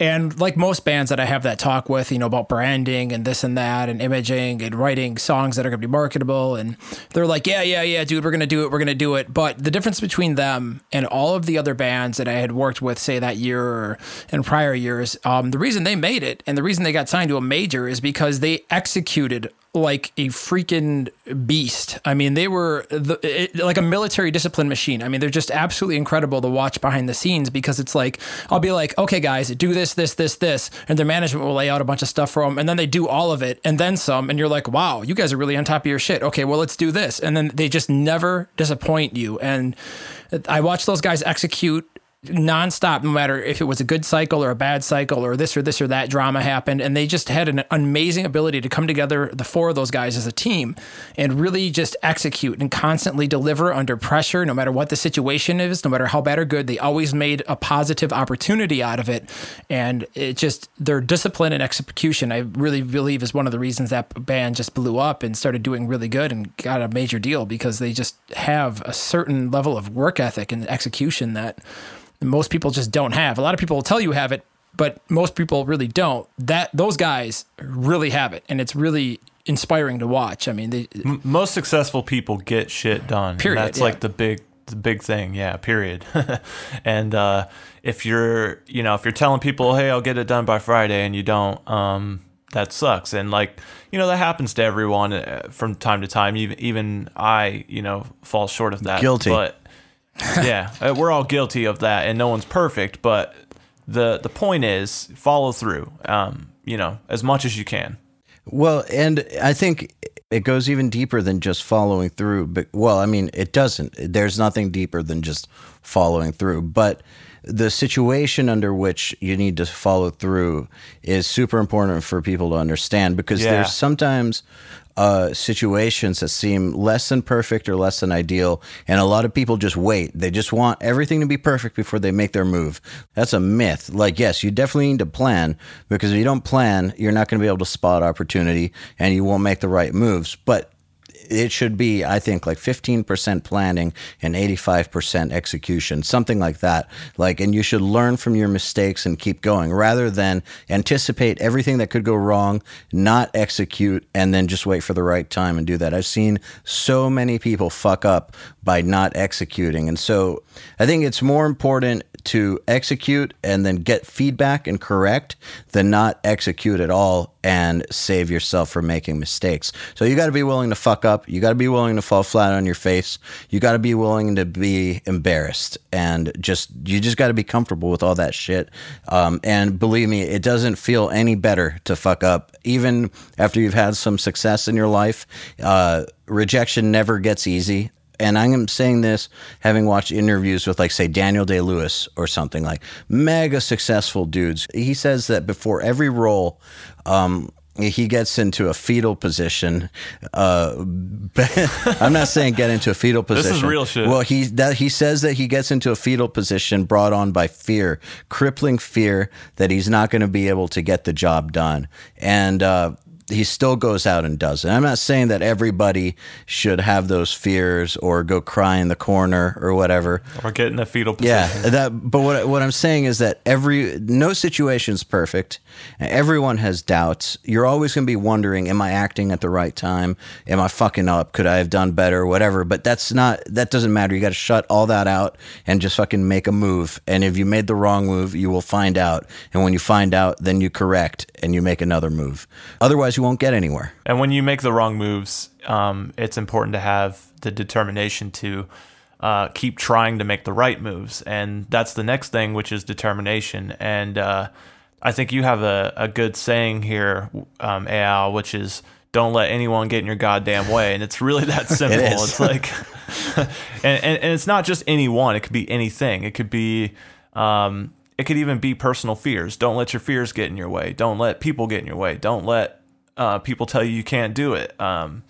Speaker 3: And like most bands that I have that talk with, you know, about branding and this and that and imaging and writing songs that are going to be marketable. And they're like, yeah, yeah, yeah, dude, we're going to do it. We're going to do it. But the difference between them and all of the other bands that I had worked with, say that year or in prior years, um, the reason they made it and the reason they got signed to a major is because they executed like a freaking beast. I mean, they were the, it, like a military discipline machine. I mean, they're just absolutely incredible to watch behind the scenes because it's like, I'll be like, okay, guys, do this, this, this, this. And their management will lay out a bunch of stuff for them. And then they do all of it and then some. And you're like, wow, you guys are really on top of your shit. Okay, well, let's do this. And then they just never disappoint you. And I watch those guys execute nonstop, no matter if it was a good cycle or a bad cycle or this or this or that drama happened. And they just had an amazing ability to come together, the four of those guys as a team, and really just execute and constantly deliver under pressure, no matter what the situation is, no matter how bad or good. They always made a positive opportunity out of it. And it just, their discipline and execution, I really believe, is one of the reasons that band just blew up and started doing really good and got a major deal because they just have a certain level of work ethic and execution that most people just don't have. A lot of people will tell you have it, but most people really don't. That those guys really have it, and it's really inspiring to watch. I mean, they,
Speaker 2: M- most successful people get shit done.
Speaker 3: Period,
Speaker 2: that's
Speaker 3: yeah.
Speaker 2: like the big the big thing. Yeah, period. and uh, if you're you know if you're telling people, hey, I'll get it done by Friday, and you don't, um, that sucks. And like you know that happens to everyone uh, from time to time. Even even I you know fall short of that.
Speaker 4: Guilty.
Speaker 2: But yeah, uh, we're all guilty of that, and no one's perfect. But the the point is follow through. Um, you know, as much as you can.
Speaker 4: Well, and I think it goes even deeper than just following through. But well, I mean, it doesn't. There's nothing deeper than just following through. But the situation under which you need to follow through is super important for people to understand because
Speaker 2: Yeah.
Speaker 4: there's sometimes uh, situations that seem less than perfect or less than ideal, and a lot of people just wait. They just want everything to be perfect before they make their move. That's a myth. Like, yes, you definitely need to plan because if you don't plan, you're not going to be able to spot opportunity and you won't make the right moves. But it should be, I think, like 15% planning and 85% execution, something like that. Like, and you should learn from your mistakes and keep going rather than anticipate everything that could go wrong, not execute, and then just wait for the right time and do that. I've seen so many people fuck up by not executing. And so I think it's more important to execute and then get feedback and correct than not execute at all and save yourself from making mistakes. So you got to be willing to fuck up. You got to be willing to fall flat on your face. You got to be willing to be embarrassed and just you just got to be comfortable with all that shit. Um, and believe me, it doesn't feel any better to fuck up, even after you've had some success in your life. Uh, rejection never gets easy and I'm saying this having watched interviews with, like, say, Daniel Day Lewis or something like mega successful dudes. He says that before every role, um, he gets into a fetal position. Uh, I'm not saying get into a fetal position.
Speaker 2: this is real shit.
Speaker 4: Well, he that he says that he gets into a fetal position brought on by fear, crippling fear that he's not going to be able to get the job done, and. Uh, he still goes out and does it. I'm not saying that everybody should have those fears or go cry in the corner or whatever.
Speaker 2: Or get in a fetal position.
Speaker 4: Yeah, that. But what what I'm saying is that every no situation's perfect. Everyone has doubts. You're always going to be wondering, am I acting at the right time? Am I fucking up? Could I have done better? Whatever. But that's not. That doesn't matter. You got to shut all that out and just fucking make a move. And if you made the wrong move, you will find out. And when you find out, then you correct and you make another move. Otherwise, you won't get anywhere.
Speaker 2: And when you make the wrong moves, um, it's important to have the determination to uh, keep trying to make the right moves. And that's the next thing, which is determination. And uh, I think you have a, a good saying here, um, Eyal, which is don't let anyone get in your goddamn way. And it's really that simple.
Speaker 4: is.
Speaker 2: It's like, and, and, and it's not just anyone, it could be anything. It could be, um, it could even be personal fears. Don't let your fears get in your way. Don't let people get in your way. Don't let uh, people tell you you can't do it. Um,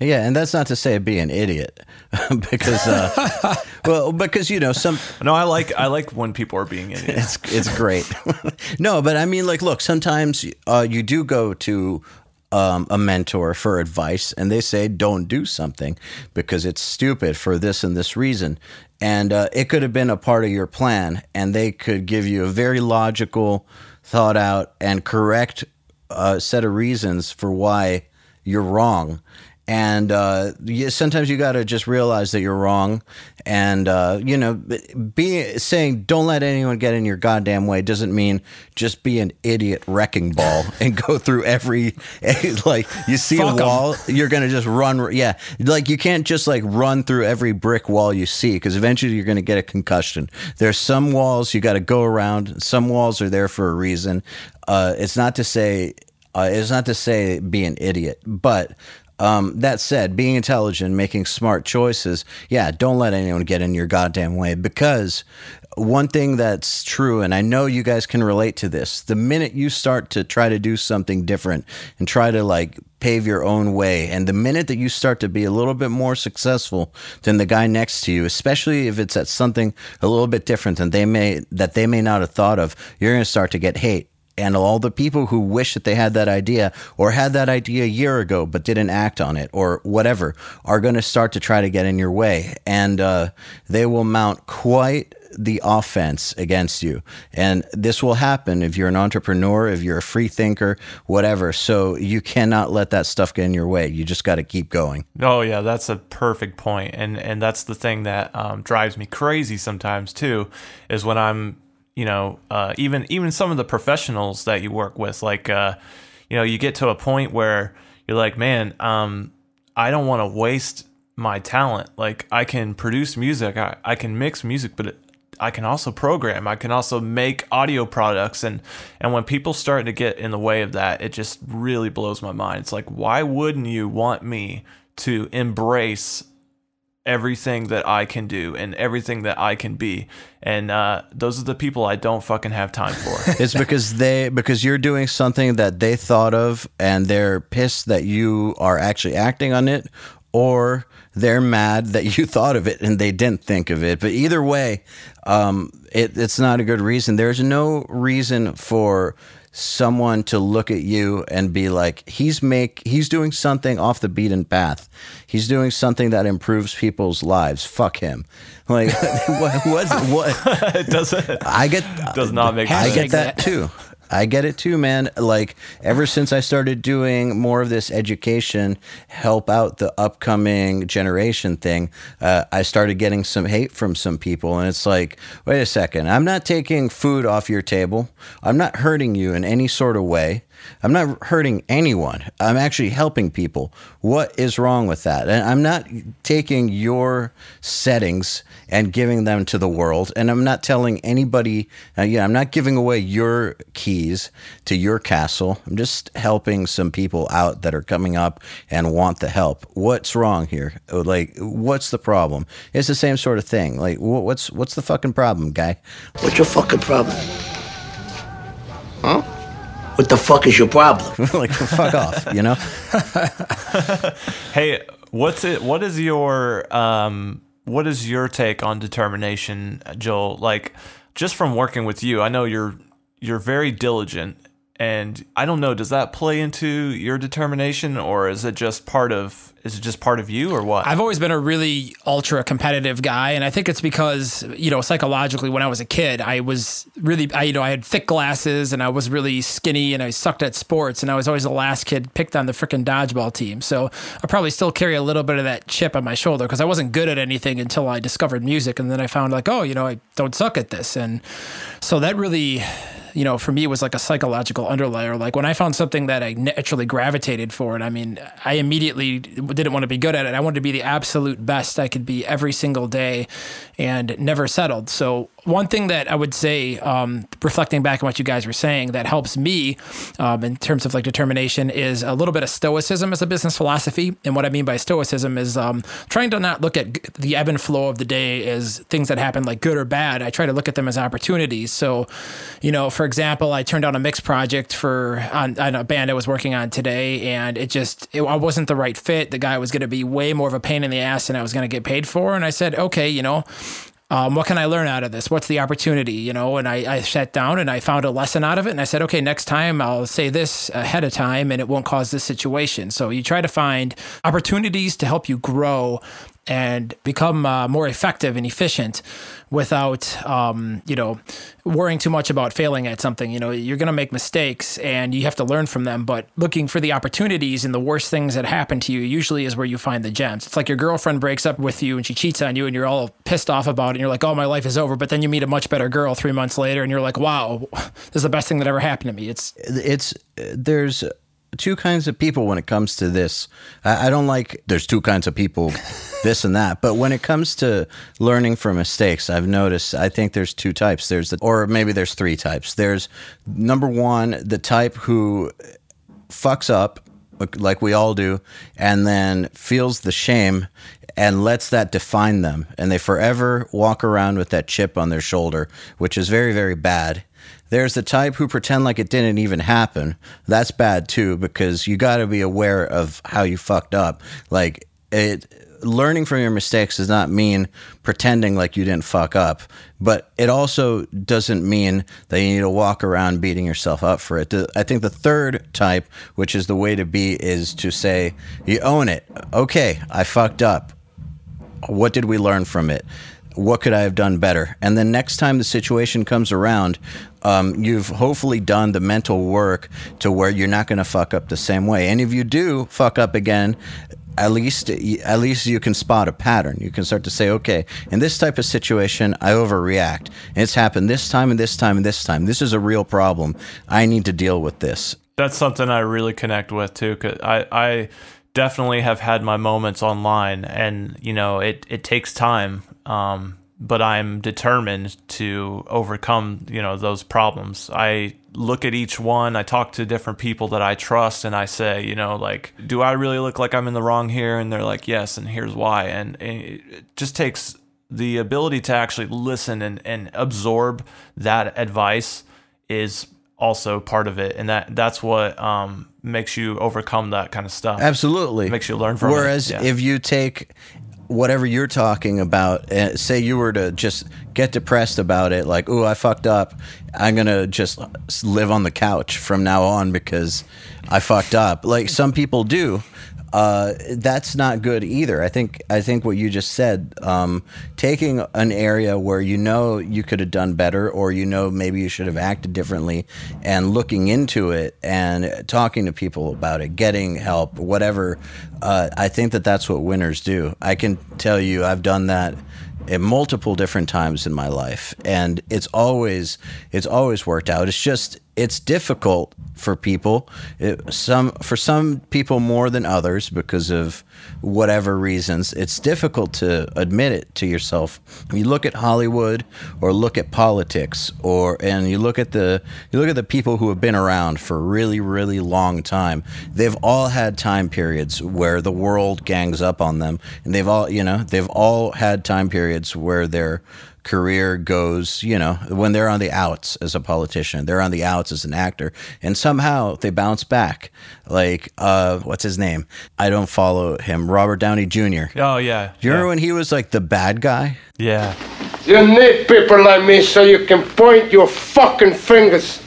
Speaker 4: Yeah, and that's not to say be an idiot, because uh, well, because you know some
Speaker 2: no, I like I like when people are being idiots.
Speaker 4: it's it's great. no, but I mean, like, look, sometimes uh, you do go to um, a mentor for advice, and they say don't do something because it's stupid for this and this reason, and uh, it could have been a part of your plan, and they could give you a very logical, thought out, and correct uh, set of reasons for why you're wrong. And uh, you, sometimes you got to just realize that you're wrong, and uh, you know, be saying don't let anyone get in your goddamn way doesn't mean just be an idiot wrecking ball and go through every like you see
Speaker 3: Fuck 'em.
Speaker 4: a wall, you're gonna just run. Yeah, like you can't just like run through every brick wall you see because eventually you're gonna get a concussion. There's some walls you got to go around. Some walls are there for a reason. Uh, it's not to say uh, it's not to say be an idiot, but um, that said, being intelligent, making smart choices, yeah, don't let anyone get in your goddamn way. Because one thing that's true, and I know you guys can relate to this, the minute you start to try to do something different and try to like pave your own way, and the minute that you start to be a little bit more successful than the guy next to you, especially if it's at something a little bit different than they may that they may not have thought of, you're going to start to get hate and all the people who wish that they had that idea or had that idea a year ago but didn't act on it or whatever are going to start to try to get in your way and uh, they will mount quite the offense against you. And this will happen if you're an entrepreneur, if you're a free thinker, whatever. So you cannot let that stuff get in your way. You just got to keep going.
Speaker 2: Oh yeah, that's a perfect point, and and that's the thing that um, drives me crazy sometimes too, is when I'm, you know, uh, even even some of the professionals that you work with, like, uh, you know, you get to a point where you're like, man, um, I don't want to waste my talent. Like I can produce music, I, I can mix music, but I can also program. I can also make audio products and and when people start to get in the way of that, it just really blows my mind. It's like why wouldn't you want me to embrace everything that I can do and everything that I can be. And uh, those are the people I don't fucking have time for.
Speaker 4: It's because they because you're doing something that they thought of and they're pissed that you are actually acting on it or they're mad that you thought of it and they didn't think of it. But either way, um, it, it's not a good reason. There's no reason for someone to look at you and be like he's make he's doing something off the beaten path he's doing something that improves people's lives fuck him like what what, what?
Speaker 2: it doesn't
Speaker 4: i get
Speaker 2: does not make
Speaker 4: i
Speaker 2: sense.
Speaker 4: get that too I get it too, man. Like ever since I started doing more of this education, help out the upcoming generation thing, uh, I started getting some hate from some people, and it's like, wait a second, I'm not taking food off your table. I'm not hurting you in any sort of way. I'm not hurting anyone. I'm actually helping people. What is wrong with that? And I'm not taking your settings and giving them to the world. And I'm not telling anybody, uh, I'm not giving away your keys to your castle. I'm just helping some people out that are coming up and want the help. What's wrong here? Like, what's the problem? It's the same sort of thing. Like, what's what's the fucking problem, guy?
Speaker 6: What's your fucking problem? Huh? What the fuck is your problem?
Speaker 4: like, fuck off, you know?
Speaker 2: hey, what's it? What is your um? What is your take on determination, Joel? Like, just from working with you, I know you're you're very diligent and I don't know, does that play into your determination or is it just part of is it just part of you or what?
Speaker 3: I've always been a really ultra competitive guy and I think it's because, you know, psychologically when I was a kid, I was really I you know, I had thick glasses and I was really skinny and I sucked at sports and I was always the last kid picked on the freaking dodgeball team. So I probably still carry a little bit of that chip on my shoulder because I wasn't good at anything until I discovered music and then I found like, oh, you know, I don't suck at this and so that really you know, for me, it was like a psychological underlayer. Like when I found something that I naturally gravitated for it, I mean, I immediately didn't want to be good at it. I wanted to be the absolute best I could be every single day and never settled. So one thing that I would say, um, reflecting back on what you guys were saying, that helps me um, in terms of like determination is a little bit of stoicism as a business philosophy. And what I mean by stoicism is um, trying to not look at the ebb and flow of the day as things that happen like good or bad. I try to look at them as opportunities. So, you know, for example, I turned on a mix project for on, on a band I was working on today, and it just it, I wasn't the right fit. The guy was going to be way more of a pain in the ass than I was going to get paid for, and I said, okay, you know, um, what can I learn out of this? What's the opportunity? You know, and I, I sat down and I found a lesson out of it. And I said, okay, next time I'll say this ahead of time and it won't cause this situation. So you try to find opportunities to help you grow and become uh, more effective and efficient without um, you know worrying too much about failing at something. You know you're going to make mistakes and you have to learn from them but looking for the opportunities and the worst things that happen to you usually is where you find the gems. It's like your girlfriend breaks up with you and she cheats on you and you're all pissed off about it and you're like oh my life is over but then you meet a much better girl three months later and you're like wow this is the best thing that ever happened to me. It's
Speaker 4: it's there's two kinds of people when it comes to this. I, I, don't like there's two kinds of people, this and that. But when it comes to learning from mistakes, I've noticed I think there's two types. There's the, or maybe there's three types. There's number one, the type who fucks up like we all do, and then feels the shame and lets that define them. And they forever walk around with that chip on their shoulder, which is very, very bad. There's the type who pretend like it didn't even happen. That's bad too, because you got to be aware of how you fucked up. Like, it, learning from your mistakes does not mean pretending like you didn't fuck up, but it also doesn't mean that you need to walk around beating yourself up for it. I think the third type, which is the way to be, is to say, you own it. Okay, I fucked up. What did we learn from it? What could I have done better? And then next time the situation comes around, um, you've hopefully done the mental work to where you're not going to fuck up the same way. And if you do fuck up again, at least at least you can spot a pattern. You can start to say, okay, in this type of situation, I overreact. It's happened this time and this time and this time. This is a real problem. I need to deal with this.
Speaker 2: That's something I really connect with too. Cause I, I definitely have had my moments online, and you know, it it takes time. Um, but I'm determined to overcome, you know, those problems. I look at each one, I talk to different people that I trust and I say, you know, like, do I really look like I'm in the wrong here? And they're like, yes, and here's why. And it just takes the ability to actually listen and, and absorb that advice is also part of it and that that's what um, makes you overcome that kind of stuff
Speaker 4: absolutely
Speaker 2: makes you learn from
Speaker 4: whereas
Speaker 2: it.
Speaker 4: Whereas if you take whatever you're talking about, uh, say you were to just get depressed about it, like, oh, I fucked up. I'm going to just live on the couch from now on because I fucked up. Like some people do uh, that's not good either. I think I think what you just said, um, taking an area where you know you could have done better, or you know maybe you should have acted differently, and looking into it and talking to people about it, getting help, whatever. Uh, I think that that's what winners do. I can tell you, I've done that at multiple different times in my life and it's always it's always worked out it's just it's difficult for people it, some for some people more than others because of whatever reasons. It's difficult to admit it to yourself. You look at hollywood or look at politics or and you look at the you look at the people who have been around for a really really long time. They've all had time periods where the world gangs up on them and they've all you know they've all had time periods where they're career goes, you know, when they're on the outs as a politician, they're on the outs as an actor, and somehow they bounce back. Like, uh, what's his name? I don't follow him. Robert Downey Jr.
Speaker 2: Oh yeah.
Speaker 4: Do you
Speaker 2: yeah.
Speaker 4: remember when he was like the bad guy?
Speaker 2: Yeah.
Speaker 5: You need people like me so you can point your fucking fingers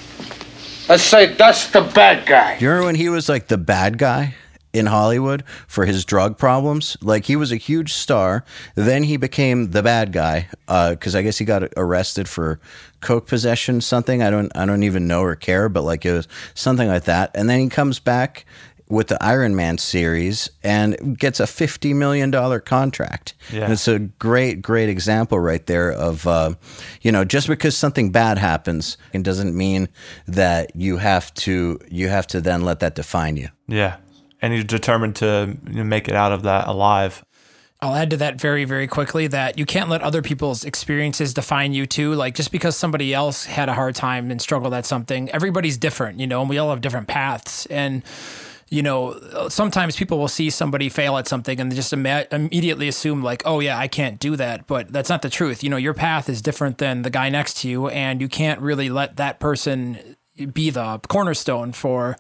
Speaker 5: and say that's the bad guy.
Speaker 4: Do you remember when he was like the bad guy? In Hollywood for his drug problems. Like he was a huge star. Then he became the bad guy because uh, I guess he got arrested for coke possession, something I don't I don't even know or care, but like it was something like that. And then he comes back with the Iron Man series and gets a fifty million dollar contract. Yeah. And it's a great, great example right there of, uh, you know, just because something bad happens, it doesn't mean that you have to you have to then let that define you.
Speaker 2: Yeah, and he's determined to make it out of that alive.
Speaker 3: I'll add to that very, very quickly that you can't let other people's experiences define you too. Like just because somebody else had a hard time and struggled at something, everybody's different, you know, and we all have different paths. And, you know, sometimes people will see somebody fail at something and just Im- immediately assume, like, oh, yeah, I can't do that. But that's not the truth. You know, your path is different than the guy next to you, and you can't really let that person be the cornerstone for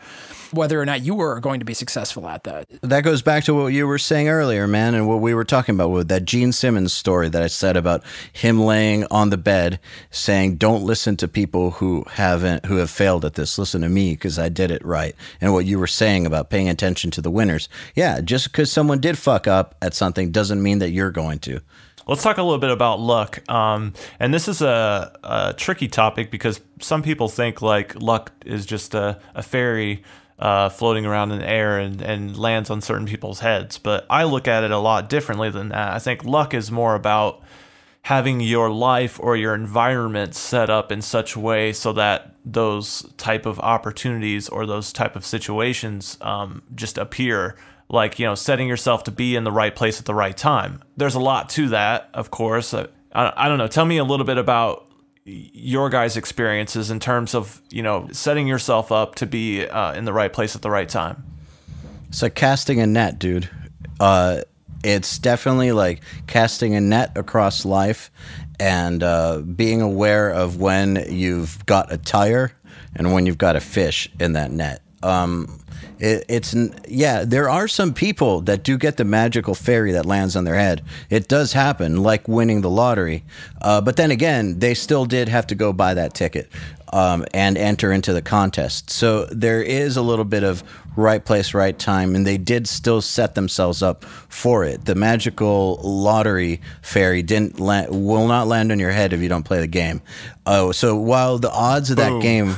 Speaker 3: whether or not you were going to be successful at that.
Speaker 4: That goes back to what you were saying earlier, man, and what we were talking about with that Gene Simmons story that I said about him laying on the bed saying, "Don't listen to people who haven't who have failed at this. Listen to me because I did it right." And what you were saying about paying attention to the winners. Yeah, just because someone did fuck up at something doesn't mean that you're going to.
Speaker 2: Let's talk a little bit about luck. Um, and this is a, a, tricky topic because some people think like luck is just a, a fairy uh, floating around in the air and, and lands on certain people's heads. But I look at it a lot differently than that. I think luck is more about having your life or your environment set up in such a way so that those type of opportunities or those type of situations um, just appear like you know setting yourself to be in the right place at the right time there's a lot to that of course I, I, don't know tell me a little bit about your guys' experiences in terms of you know setting yourself up to be uh, in the right place at the right time.
Speaker 4: Like casting a net, dude. Uh, it's definitely like casting a net across life and uh, being aware of when you've got a tire and when you've got a fish in that net. Um, it, it's yeah, there are some people that do get the magical fairy that lands on their head. It does happen, like winning the lottery. Uh, but then again, they still did have to go buy that ticket. um, and enter into the contest. So there is a little bit of right place, right time, and they did still set themselves up for it. The magical lottery fairy didn't land, will not land on your head if you don't play the game. Oh, so while the odds of that game,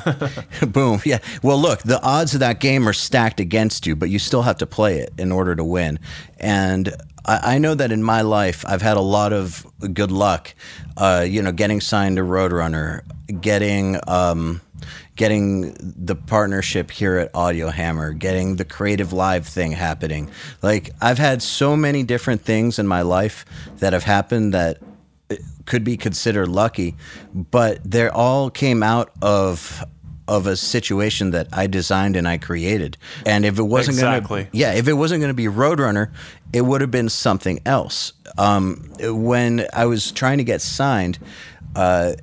Speaker 4: boom, yeah. Well, look, the odds of that game are stacked against you, but you still have to play it in order to win. And I, I know that in my life, I've had a lot of good luck. Uh, you know, getting signed to Roadrunner, getting. Um, getting the partnership here at Audio Hammer, getting the CreativeLive thing happening. Like I've had so many different things in my life that have happened that could be considered lucky, but they all came out of of a situation that I designed and I created. And if it wasn't
Speaker 2: Exactly.
Speaker 4: going to yeah, if it wasn't going to be Roadrunner, it would have been something else. Um, when I was trying to get signed, uh,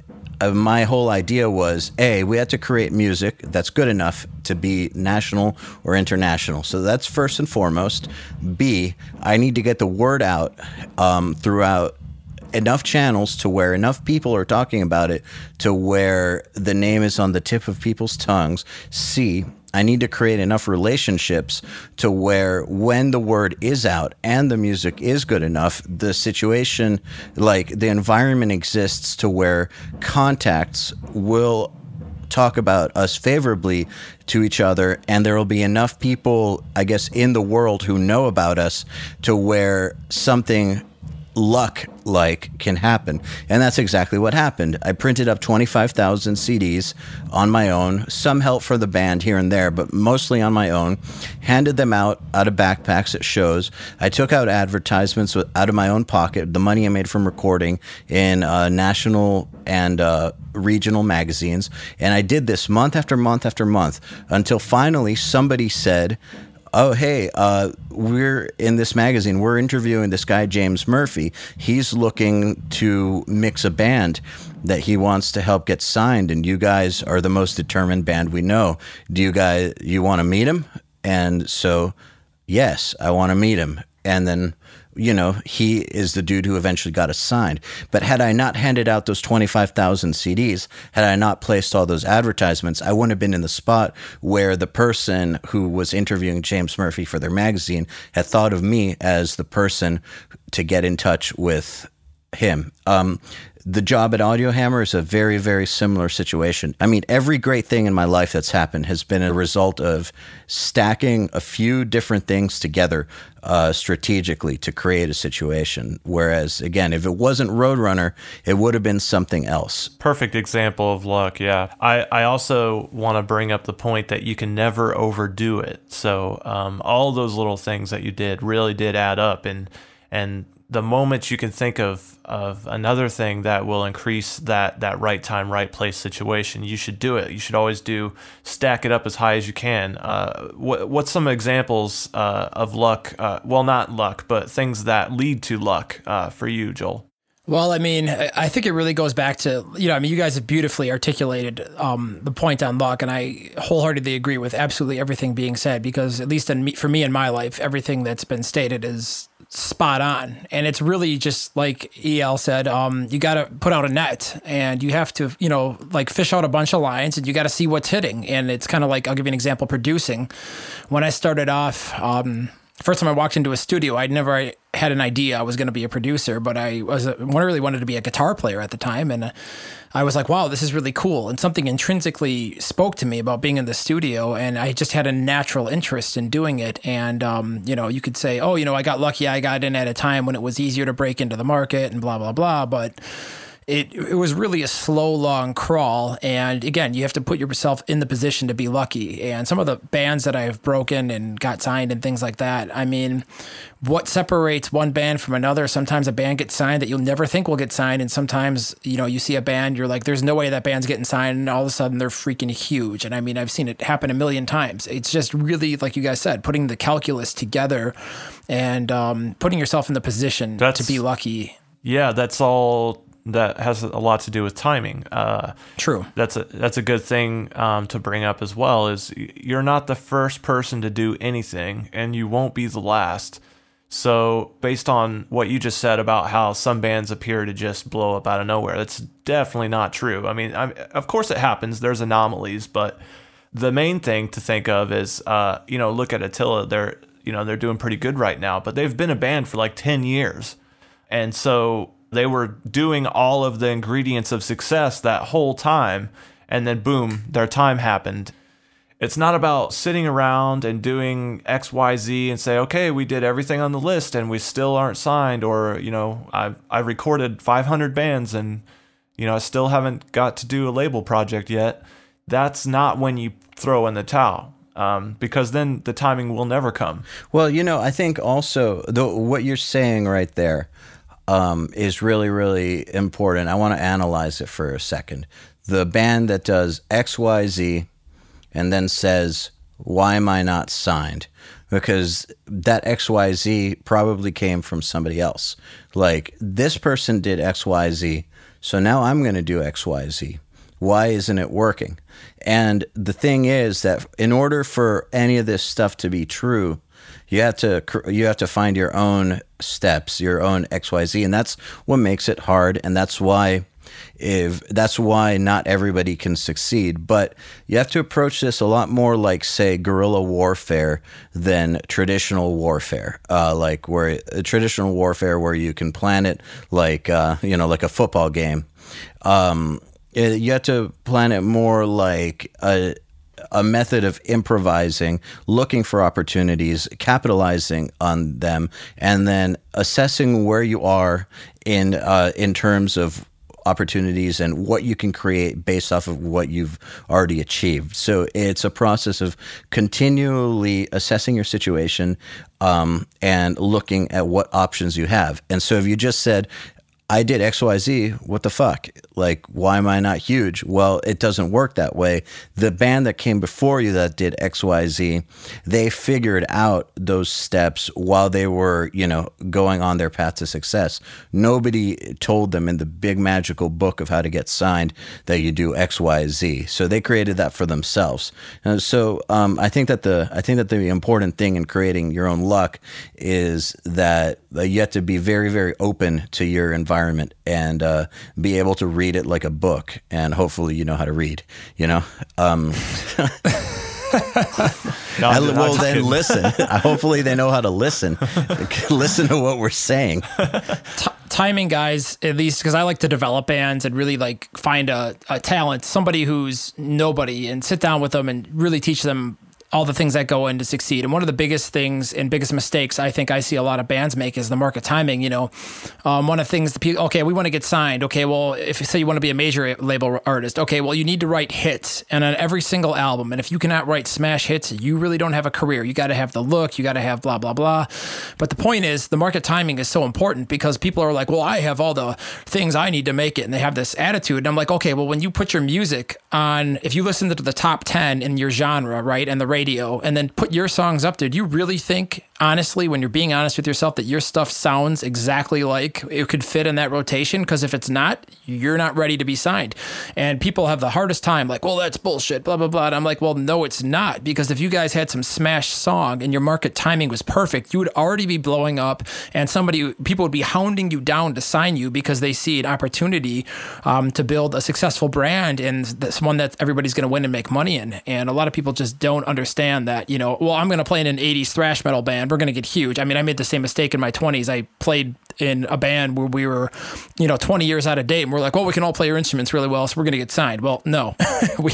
Speaker 4: uh, my whole idea was a we had to create music that's good enough to be national or international so that's first and foremost b i need to get the word out um, throughout enough channels to where enough people are talking about it to where the name is on the tip of people's tongues. C I need to create enough relationships to where when the word is out and the music is good enough, the situation, like the environment exists to where contacts will talk about us favorably to each other and there will be enough people i guess in the world who know about us to where something luck like can happen. And that's exactly what happened. I printed up 25,000 CDs on my own, some help for the band here and there, but mostly on my own. Handed them out out of backpacks at shows. I took out advertisements with, out of my own pocket, the money I made from recording in uh, national and uh, regional magazines. And I did this month after month after month until finally somebody said, oh hey uh, we're in this magazine we're interviewing this guy james murphy. He's looking to mix a band that he wants to help get signed and you guys are the most determined band we know. Do you guys you want to meet him? And so yes i want to meet him. And then you know, he is the dude who eventually got us signed. But had I not handed out those 25,000 CDs, had I not placed all those advertisements, I wouldn't have been in the spot where the person who was interviewing James Murphy for their magazine had thought of me as the person to get in touch with him. Um, the job at Audio Hammer is a very, very similar situation. I mean, every great thing in my life that's happened has been a result of stacking a few different things together uh, strategically to create a situation. Whereas, again, if it wasn't Roadrunner, it would have been something else.
Speaker 2: Perfect example of luck, yeah. I, I also want to bring up the point that you can never overdo it. So um, all those little things that you did really did add up and and the moment you can think of of another thing that will increase that that right time right place situation you should do it you should always do stack it up as high as you can uh, what, what's some examples uh, of luck uh, well not luck but things that lead to luck uh, for you joel
Speaker 3: Well, I mean, I think it really goes back to you know, I mean, you guys have beautifully articulated um, the point on luck, and I wholeheartedly agree with absolutely everything being said. Because at least in me, for me in my life, everything that's been stated is spot on, and it's really just like Eyal said. Um, you got to put out a net, and you have to you know like fish out a bunch of lines, and you got to see what's hitting. And it's kind of like I'll give you an example. Producing, when I started off. Um, First time I walked into a studio, I'd never had an idea I was going to be a producer, but I was a, I really wanted to be a guitar player at the time, and uh, I was like, "Wow, this is really cool." And something intrinsically spoke to me about being in the studio, and I just had a natural interest in doing it. And um, you know, you could say, "Oh, you know, I got lucky. I got in at a time when it was easier to break into the market," and blah blah blah. But it it was really a slow, long crawl. And again, you have to put yourself in the position to be lucky. And some of the bands that I've broken and got signed and things like that, I mean, what separates one band from another? Sometimes a band gets signed that you'll never think will get signed, and sometimes you know you see a band, you're like, "There's no way that band's getting signed," and all of a sudden they're freaking huge. And I mean, I've seen it happen a million times. It's just really, like you guys said, putting the calculus together and um, putting yourself in the position
Speaker 2: That's-
Speaker 3: to be lucky.
Speaker 2: yeah that's all that has a lot to do with timing uh,
Speaker 3: True.
Speaker 2: that's a that's a good thing um, to bring up as well. Is you're not the first person to do anything, and you won't be the last. So, based on what you just said about how some bands appear to just blow up out of nowhere, that's definitely not true. I mean, I, of course it happens. There's anomalies, but the main thing to think of is, uh, you know, look at Attila. They're, you know, they're doing pretty good right now, but they've been a band for like 10 years. And so they were doing all of the ingredients of success that whole time. And then boom, their time happened. It's not about sitting around and doing X, Y, Z and say, okay, we did everything on the list and we still aren't signed, or you know, I I recorded 500 bands and you know I still haven't got to do a label project yet. That's not when you throw in the towel. Um, because then the timing will never come.
Speaker 4: Well, you know, I think also the, what you're saying right there um, is really, really important. I want to analyze it for a second. The band that does X, Y, Z and then says, Why am I not signed? Because that XYZ probably came from somebody else. Like, this person did XYZ, so now I'm going to do XYZ. Why isn't it working? And the thing is that in order for any of this stuff to be true, you have to you have to find your own steps, your own XYZ, and that's what makes it hard and that's why if that's why not everybody can succeed but you have to approach this a lot more like say guerrilla warfare than traditional warfare uh, like where uh, traditional warfare where you can plan it like uh, you know like a football game. Um, you have to plan it more like a a method of improvising, looking for opportunities, capitalizing on them, and then assessing where you are in uh, in terms of opportunities and what you can create based off of what you've already achieved. So it's a process of continually assessing your situation um, and looking at what options you have. And so if you just said, I did XYZ. What the fuck? Like, why am I not huge? Well, it doesn't work that way. The band that came before you that did XYZ, they figured out those steps while they were, you know, going on their path to success. Nobody told them in the big magical book of how to get signed that you do XYZ. So they created that for themselves. And so um, I think that the I think that the important thing in creating your own luck is that you have to be very, very open to your environment environment and uh, be able to read it like a book. And hopefully, you know how to read. You know. Um,
Speaker 2: No,
Speaker 4: I,
Speaker 2: I'm
Speaker 4: well, then
Speaker 2: kidding.
Speaker 4: listen. Hopefully, they know how to listen. listen to what we're saying.
Speaker 3: T- timing guys at least because i like to develop bands and really like find a, a talent somebody who's nobody and sit down with them and really teach them all the things that go in to succeed. And one of the biggest things and biggest mistakes I think I see a lot of bands make is the market timing. You know, um, one of the things the people, okay, we want to get signed. Okay, well, if you say you want to be a major label artist, okay, well, you need to write hits and on every single album. And if you cannot write smash hits, you really don't have a career. You got to have the look, you got to have blah, blah, blah. But the point is, the market timing is so important because people are like, well, I have all the things I need to make it. And they have this attitude. And I'm like, okay, well, when you put your music on, if you listen to the top 10 in your genre, right, and the radio, and then put your songs up there, do you really think, honestly, when you're being honest with yourself, that your stuff sounds exactly like it could fit in that rotation? Because if it's not, you're not ready to be signed. And people have the hardest time, like, well, that's bullshit, blah, blah, blah. And I'm like, well, no, it's not. Because if you guys had some smash song and your market timing was perfect, you would already be blowing up, and somebody, people would be hounding you down to sign you because they see an opportunity um, to build a successful brand and this one that everybody's going to win and make money in. And a lot of people just don't understand that, you know, well, I'm going to play in an 80s thrash metal band. We're going to get huge. I mean, I made the same mistake in my 20s. I played in a band where we were, you know, 20 years out of date and we're like, well, we can all play our instruments really well, so we're going to get signed. Well, no, we,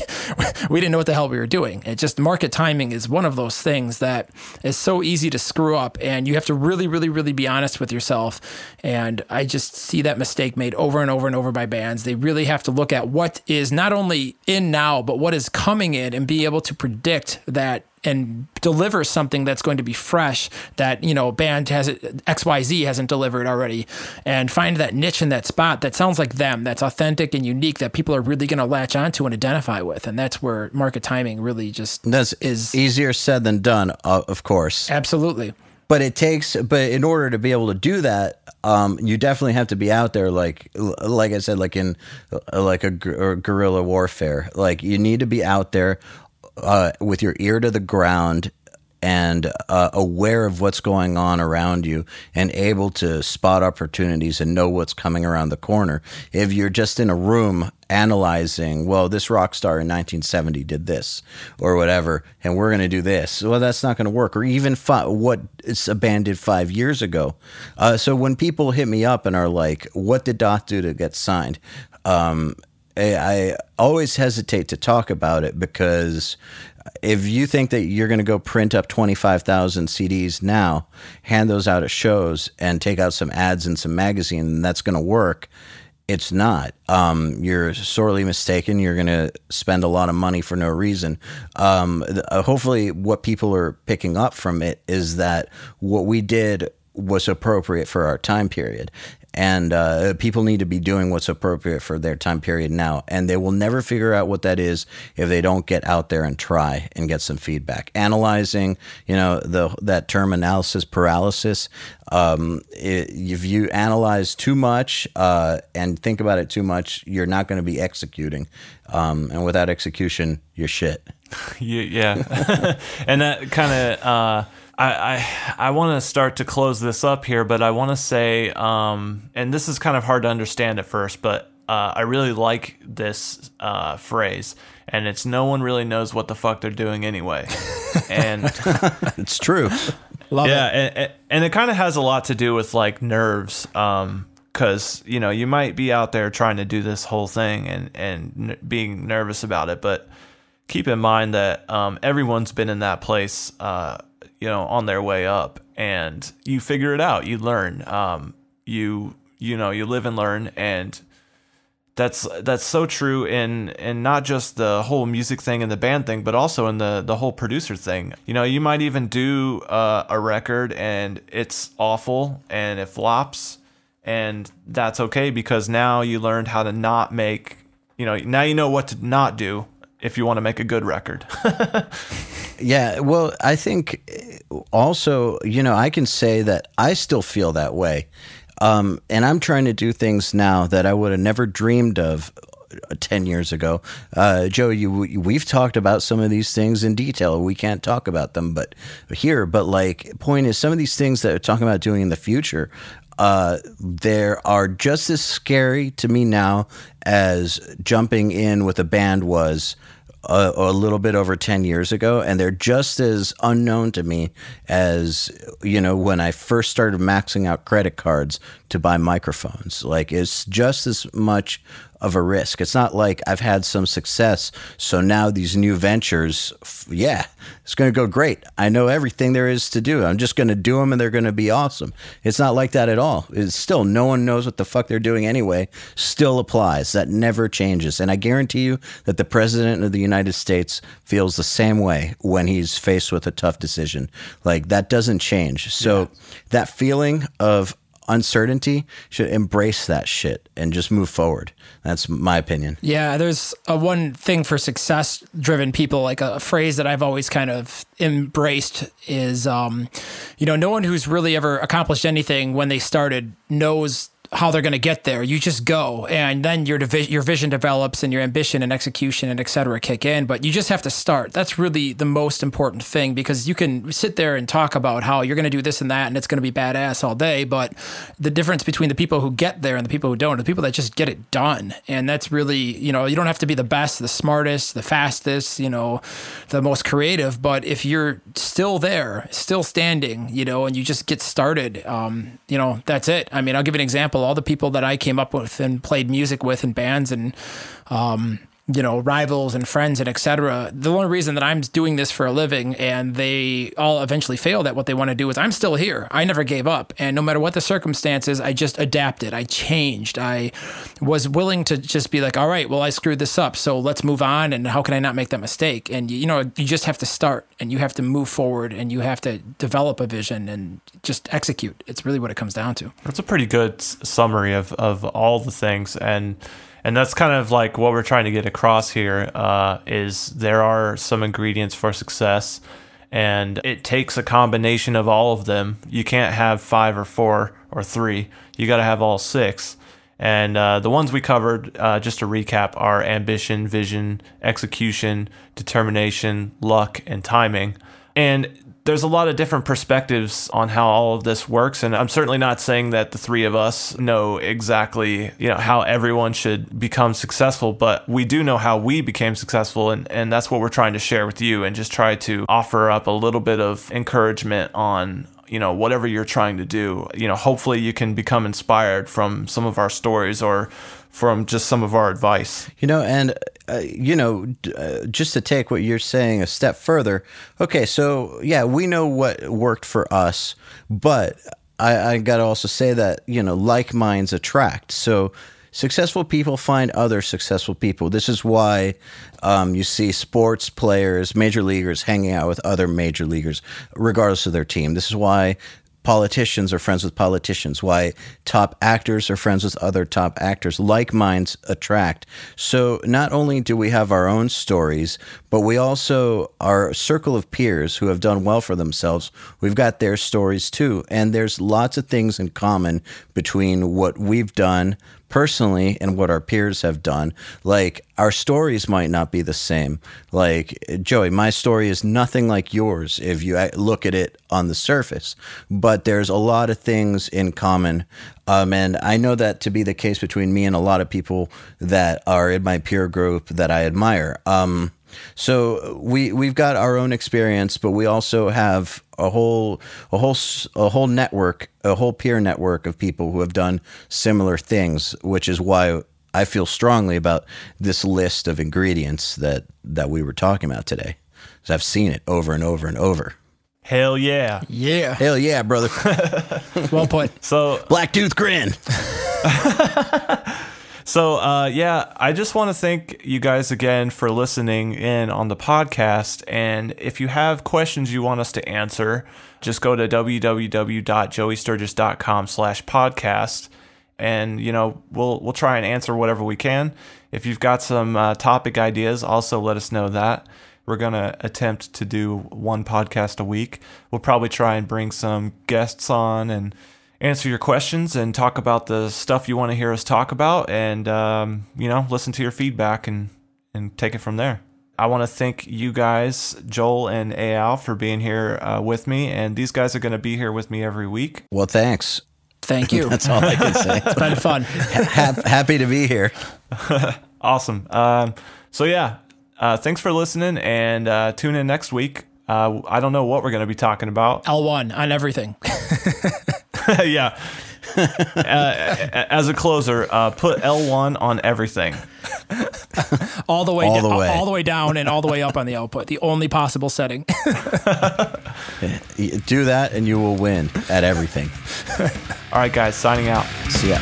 Speaker 3: we didn't know what the hell we were doing. It just market timing is one of those things that is so easy to screw up and you have to really, really, really be honest with yourself. And I just see that mistake made over and over and over by bands. They really have to look at what is not only in now, but what is coming in and be able to predict that and deliver something that's going to be fresh that you know a band has xyz hasn't delivered already. And find that niche in that spot that sounds like them that's authentic and unique that people are really going to latch onto and identify with. And that's where market timing really just
Speaker 4: That's
Speaker 3: is
Speaker 4: easier said than done, uh, of course.
Speaker 3: absolutely.
Speaker 4: But it takes but in order to be able to do that um, you definitely have to be out there like like i said like in like a, or guerrilla warfare. Like you need to be out there uh, with your ear to the ground and uh, aware of what's going on around you and able to spot opportunities and know what's coming around the corner. If you're just in a room analyzing, well, this rock star in 1970 did this or whatever, and we're going to do this. Well, that's not going to work. Or even fi- what a did five years ago. Uh, so when people hit me up and are like, what did Dååth do to get signed? Um, I, always hesitate to talk about it because if you think that you're going to go print up 25,000 CDs now, hand those out at shows, and take out some ads in some magazine, and that's going to work, it's not. Um, you're sorely mistaken. You're going to spend a lot of money for no reason. Um, uh, hopefully, what people are picking up from it is that what we did was appropriate for our time period. And uh, people need to be doing what's appropriate for their time period now. And they will never figure out what that is if they don't get out there and try and get some feedback. Analyzing you know the that term analysis paralysis um, it, if you analyze too much uh, and think about it too much you're not going to be executing. Um, and without execution you're shit.
Speaker 2: Yeah and that kind of uh I I, I want to start to close this up here, but I want to say, um, and this is kind of hard to understand at first, but uh, I really like this uh, phrase, and it's no one really knows what the fuck they're doing anyway, and
Speaker 4: it's true.
Speaker 3: Love
Speaker 2: yeah,
Speaker 3: it.
Speaker 2: and, and it kind of has a lot to do with like nerves. Um, because you know you might be out there trying to do this whole thing and and n- being nervous about it, but keep in mind that um, everyone's been in that place, uh, you know, on their way up, and you figure it out. You learn. Um, you you know you live and learn, and that's that's so true in in not just the whole music thing and the band thing, but also in the the whole producer thing. You know, you might even do uh, a record and it's awful and it flops, and that's okay because now you learned how to not make. You know, now you know what to not do if you want to make a good record.
Speaker 4: Yeah, well, I think also, you know, I can say that I still feel that way. Um, and I'm trying to do things now that I would have never dreamed of uh, 10 years ago. Uh, Joe, you, we've talked about some of these things in detail. We can't talk about them, but here, but like, point is, some of these things that we're talking about doing in the future, uh, there are just as scary to me now as jumping in with a band was a, a, little bit over 10 years ago and they're just as unknown to me as you know when i first started maxing out credit cards to buy microphones like it's just as much of a risk. It's not like I've had some success, so now these new ventures, yeah, it's going to go great. I know everything there is to do. I'm just going to do them and they're going to be awesome. It's not like that at all. It's still no one knows what the fuck they're doing anyway. Still applies. That never changes. And I guarantee you that the president of the United States feels the same way when he's faced with a tough decision. Like that doesn't change. So yeah. that feeling of uncertainty should embrace that shit and just move forward. That's my opinion.
Speaker 3: Yeah, there's a one thing for success driven people, like a, phrase that I've always kind of embraced is, um, you know, no one who's really ever accomplished anything when they started knows how they're going to get there. You just go, and then your divi- your vision develops, and your ambition and execution and et cetera kick in. But you just have to start. That's really the most important thing because you can sit there and talk about how you're going to do this and that, and it's going to be badass all day. But the difference between the people who get there and the people who don't, the people that just get it done, and that's really you know you don't have to be the best, the smartest, the fastest, you know, the most creative. But if you're still there, still standing, you know, and you just get started, um, you know, that's it. I mean, I'll give an example all the people that I came up with and played music with in bands and um, you know rivals and friends and etc the only reason that i'm doing this for a living and they all eventually failed at what they want to do is i'm still here. I never gave up. And no matter what the circumstances i just adapted. I changed. I was willing to just be like all right well i screwed this up so let's move on and how can i not make that mistake? And you know you just have to start and you have to move forward and you have to develop a vision and just execute. It's really what it comes down to.
Speaker 2: That's a pretty good summary of, of all the things and and that's kind of like what we're trying to get across here uh, is there are some ingredients for success and it takes a combination of all of them. You can't have five or four or three. You got to have all six. And uh, the ones we covered uh, just to recap are ambition vision execution determination luck and timing. And there's a lot of different perspectives on how all of this works and i'm certainly not saying that the three of us know exactly you know how everyone should become successful but we do know how we became successful and, and that's what we're trying to share with you and just try to offer up a little bit of encouragement on you know whatever you're trying to do. You know hopefully you can become inspired from some of our stories or from just some of our advice
Speaker 4: You know, and uh, you know, uh, just to take what you're saying a step further. Okay, so yeah, we know what worked for us, but I, I got to also say that you know, like minds attract. So successful people find other successful people. This is why um, you see sports players, major leaguers, hanging out with other major leaguers, regardless of their team. This is why politicians are friends with politicians, why top actors are friends with other top actors. Like minds attract. So not only do we have our own stories, but we also our circle of peers who have done well for themselves. We've got their stories too, and there's lots of things in common between what we've done personally and what our peers have done. Like our stories might not be the same. Like Joey, my story is nothing like yours if you look at it on the surface, but there's a lot of things in common. Um, and I know that to be the case between me and a lot of people that are in my peer group that I admire. Um, so we we've got our own experience, but we also have a whole a whole s- a whole network, a whole peer network of people who have done similar things, which is why I feel strongly about this list of ingredients that that we were talking about today. Cuz I've seen it over and over and over.
Speaker 2: hell yeah
Speaker 3: Yeah.
Speaker 4: Hell yeah, brother!
Speaker 3: Well put.
Speaker 2: so
Speaker 4: Black tooth grin.
Speaker 2: So, uh, yeah, I just want to thank you guys again for listening in on the podcast. And if you have questions you want us to answer, just go to www.joeysturgis.com slash podcast. And, you know, we'll, we'll try and answer whatever we can. If you've got some uh, topic ideas, also let us know that. We're going to attempt to do one podcast a week. We'll probably try and bring some guests on and answer your questions and talk about the stuff you want to hear us talk about and um, you know listen to your feedback and and take it from there i want to thank you guys joel and Eyal for being here uh, with me and these guys are going to be here with me every week
Speaker 4: Well, thanks.
Speaker 3: Thank you.
Speaker 4: That's all I can say.
Speaker 3: It's been fun.
Speaker 4: Ha- happy to be here.
Speaker 2: awesome um, so yeah uh, thanks for listening and uh, tune in next week uh, i don't know what we're going to be talking about
Speaker 3: L1 on everything.
Speaker 2: yeah uh, as a closer uh, put l1 on everything
Speaker 3: All the way,
Speaker 4: All
Speaker 3: da-
Speaker 4: the way.
Speaker 3: all the way down and all the way up on the output. The only possible setting.
Speaker 4: Do that, and you will win at everything.
Speaker 2: all right guys signing out
Speaker 4: See ya.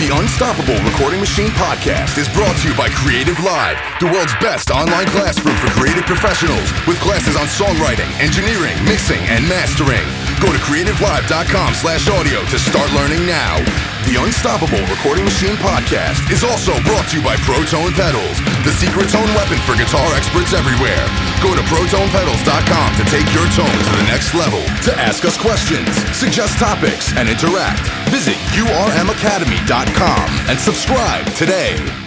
Speaker 1: The Unstoppable Recording Machine podcast is brought to you by CreativeLive, the world's best online classroom for creative professionals with classes on songwriting, engineering, mixing, and mastering. Go to creativelive.com slash audio to start learning now. The Unstoppable Recording Machine podcast is also brought to you by Protone Pedals, the secret tone weapon for guitar experts everywhere. Go to protonepedals.com to take your tone to the next level. To ask us questions, suggest topics, and interact, visit urmacademy.com and subscribe today.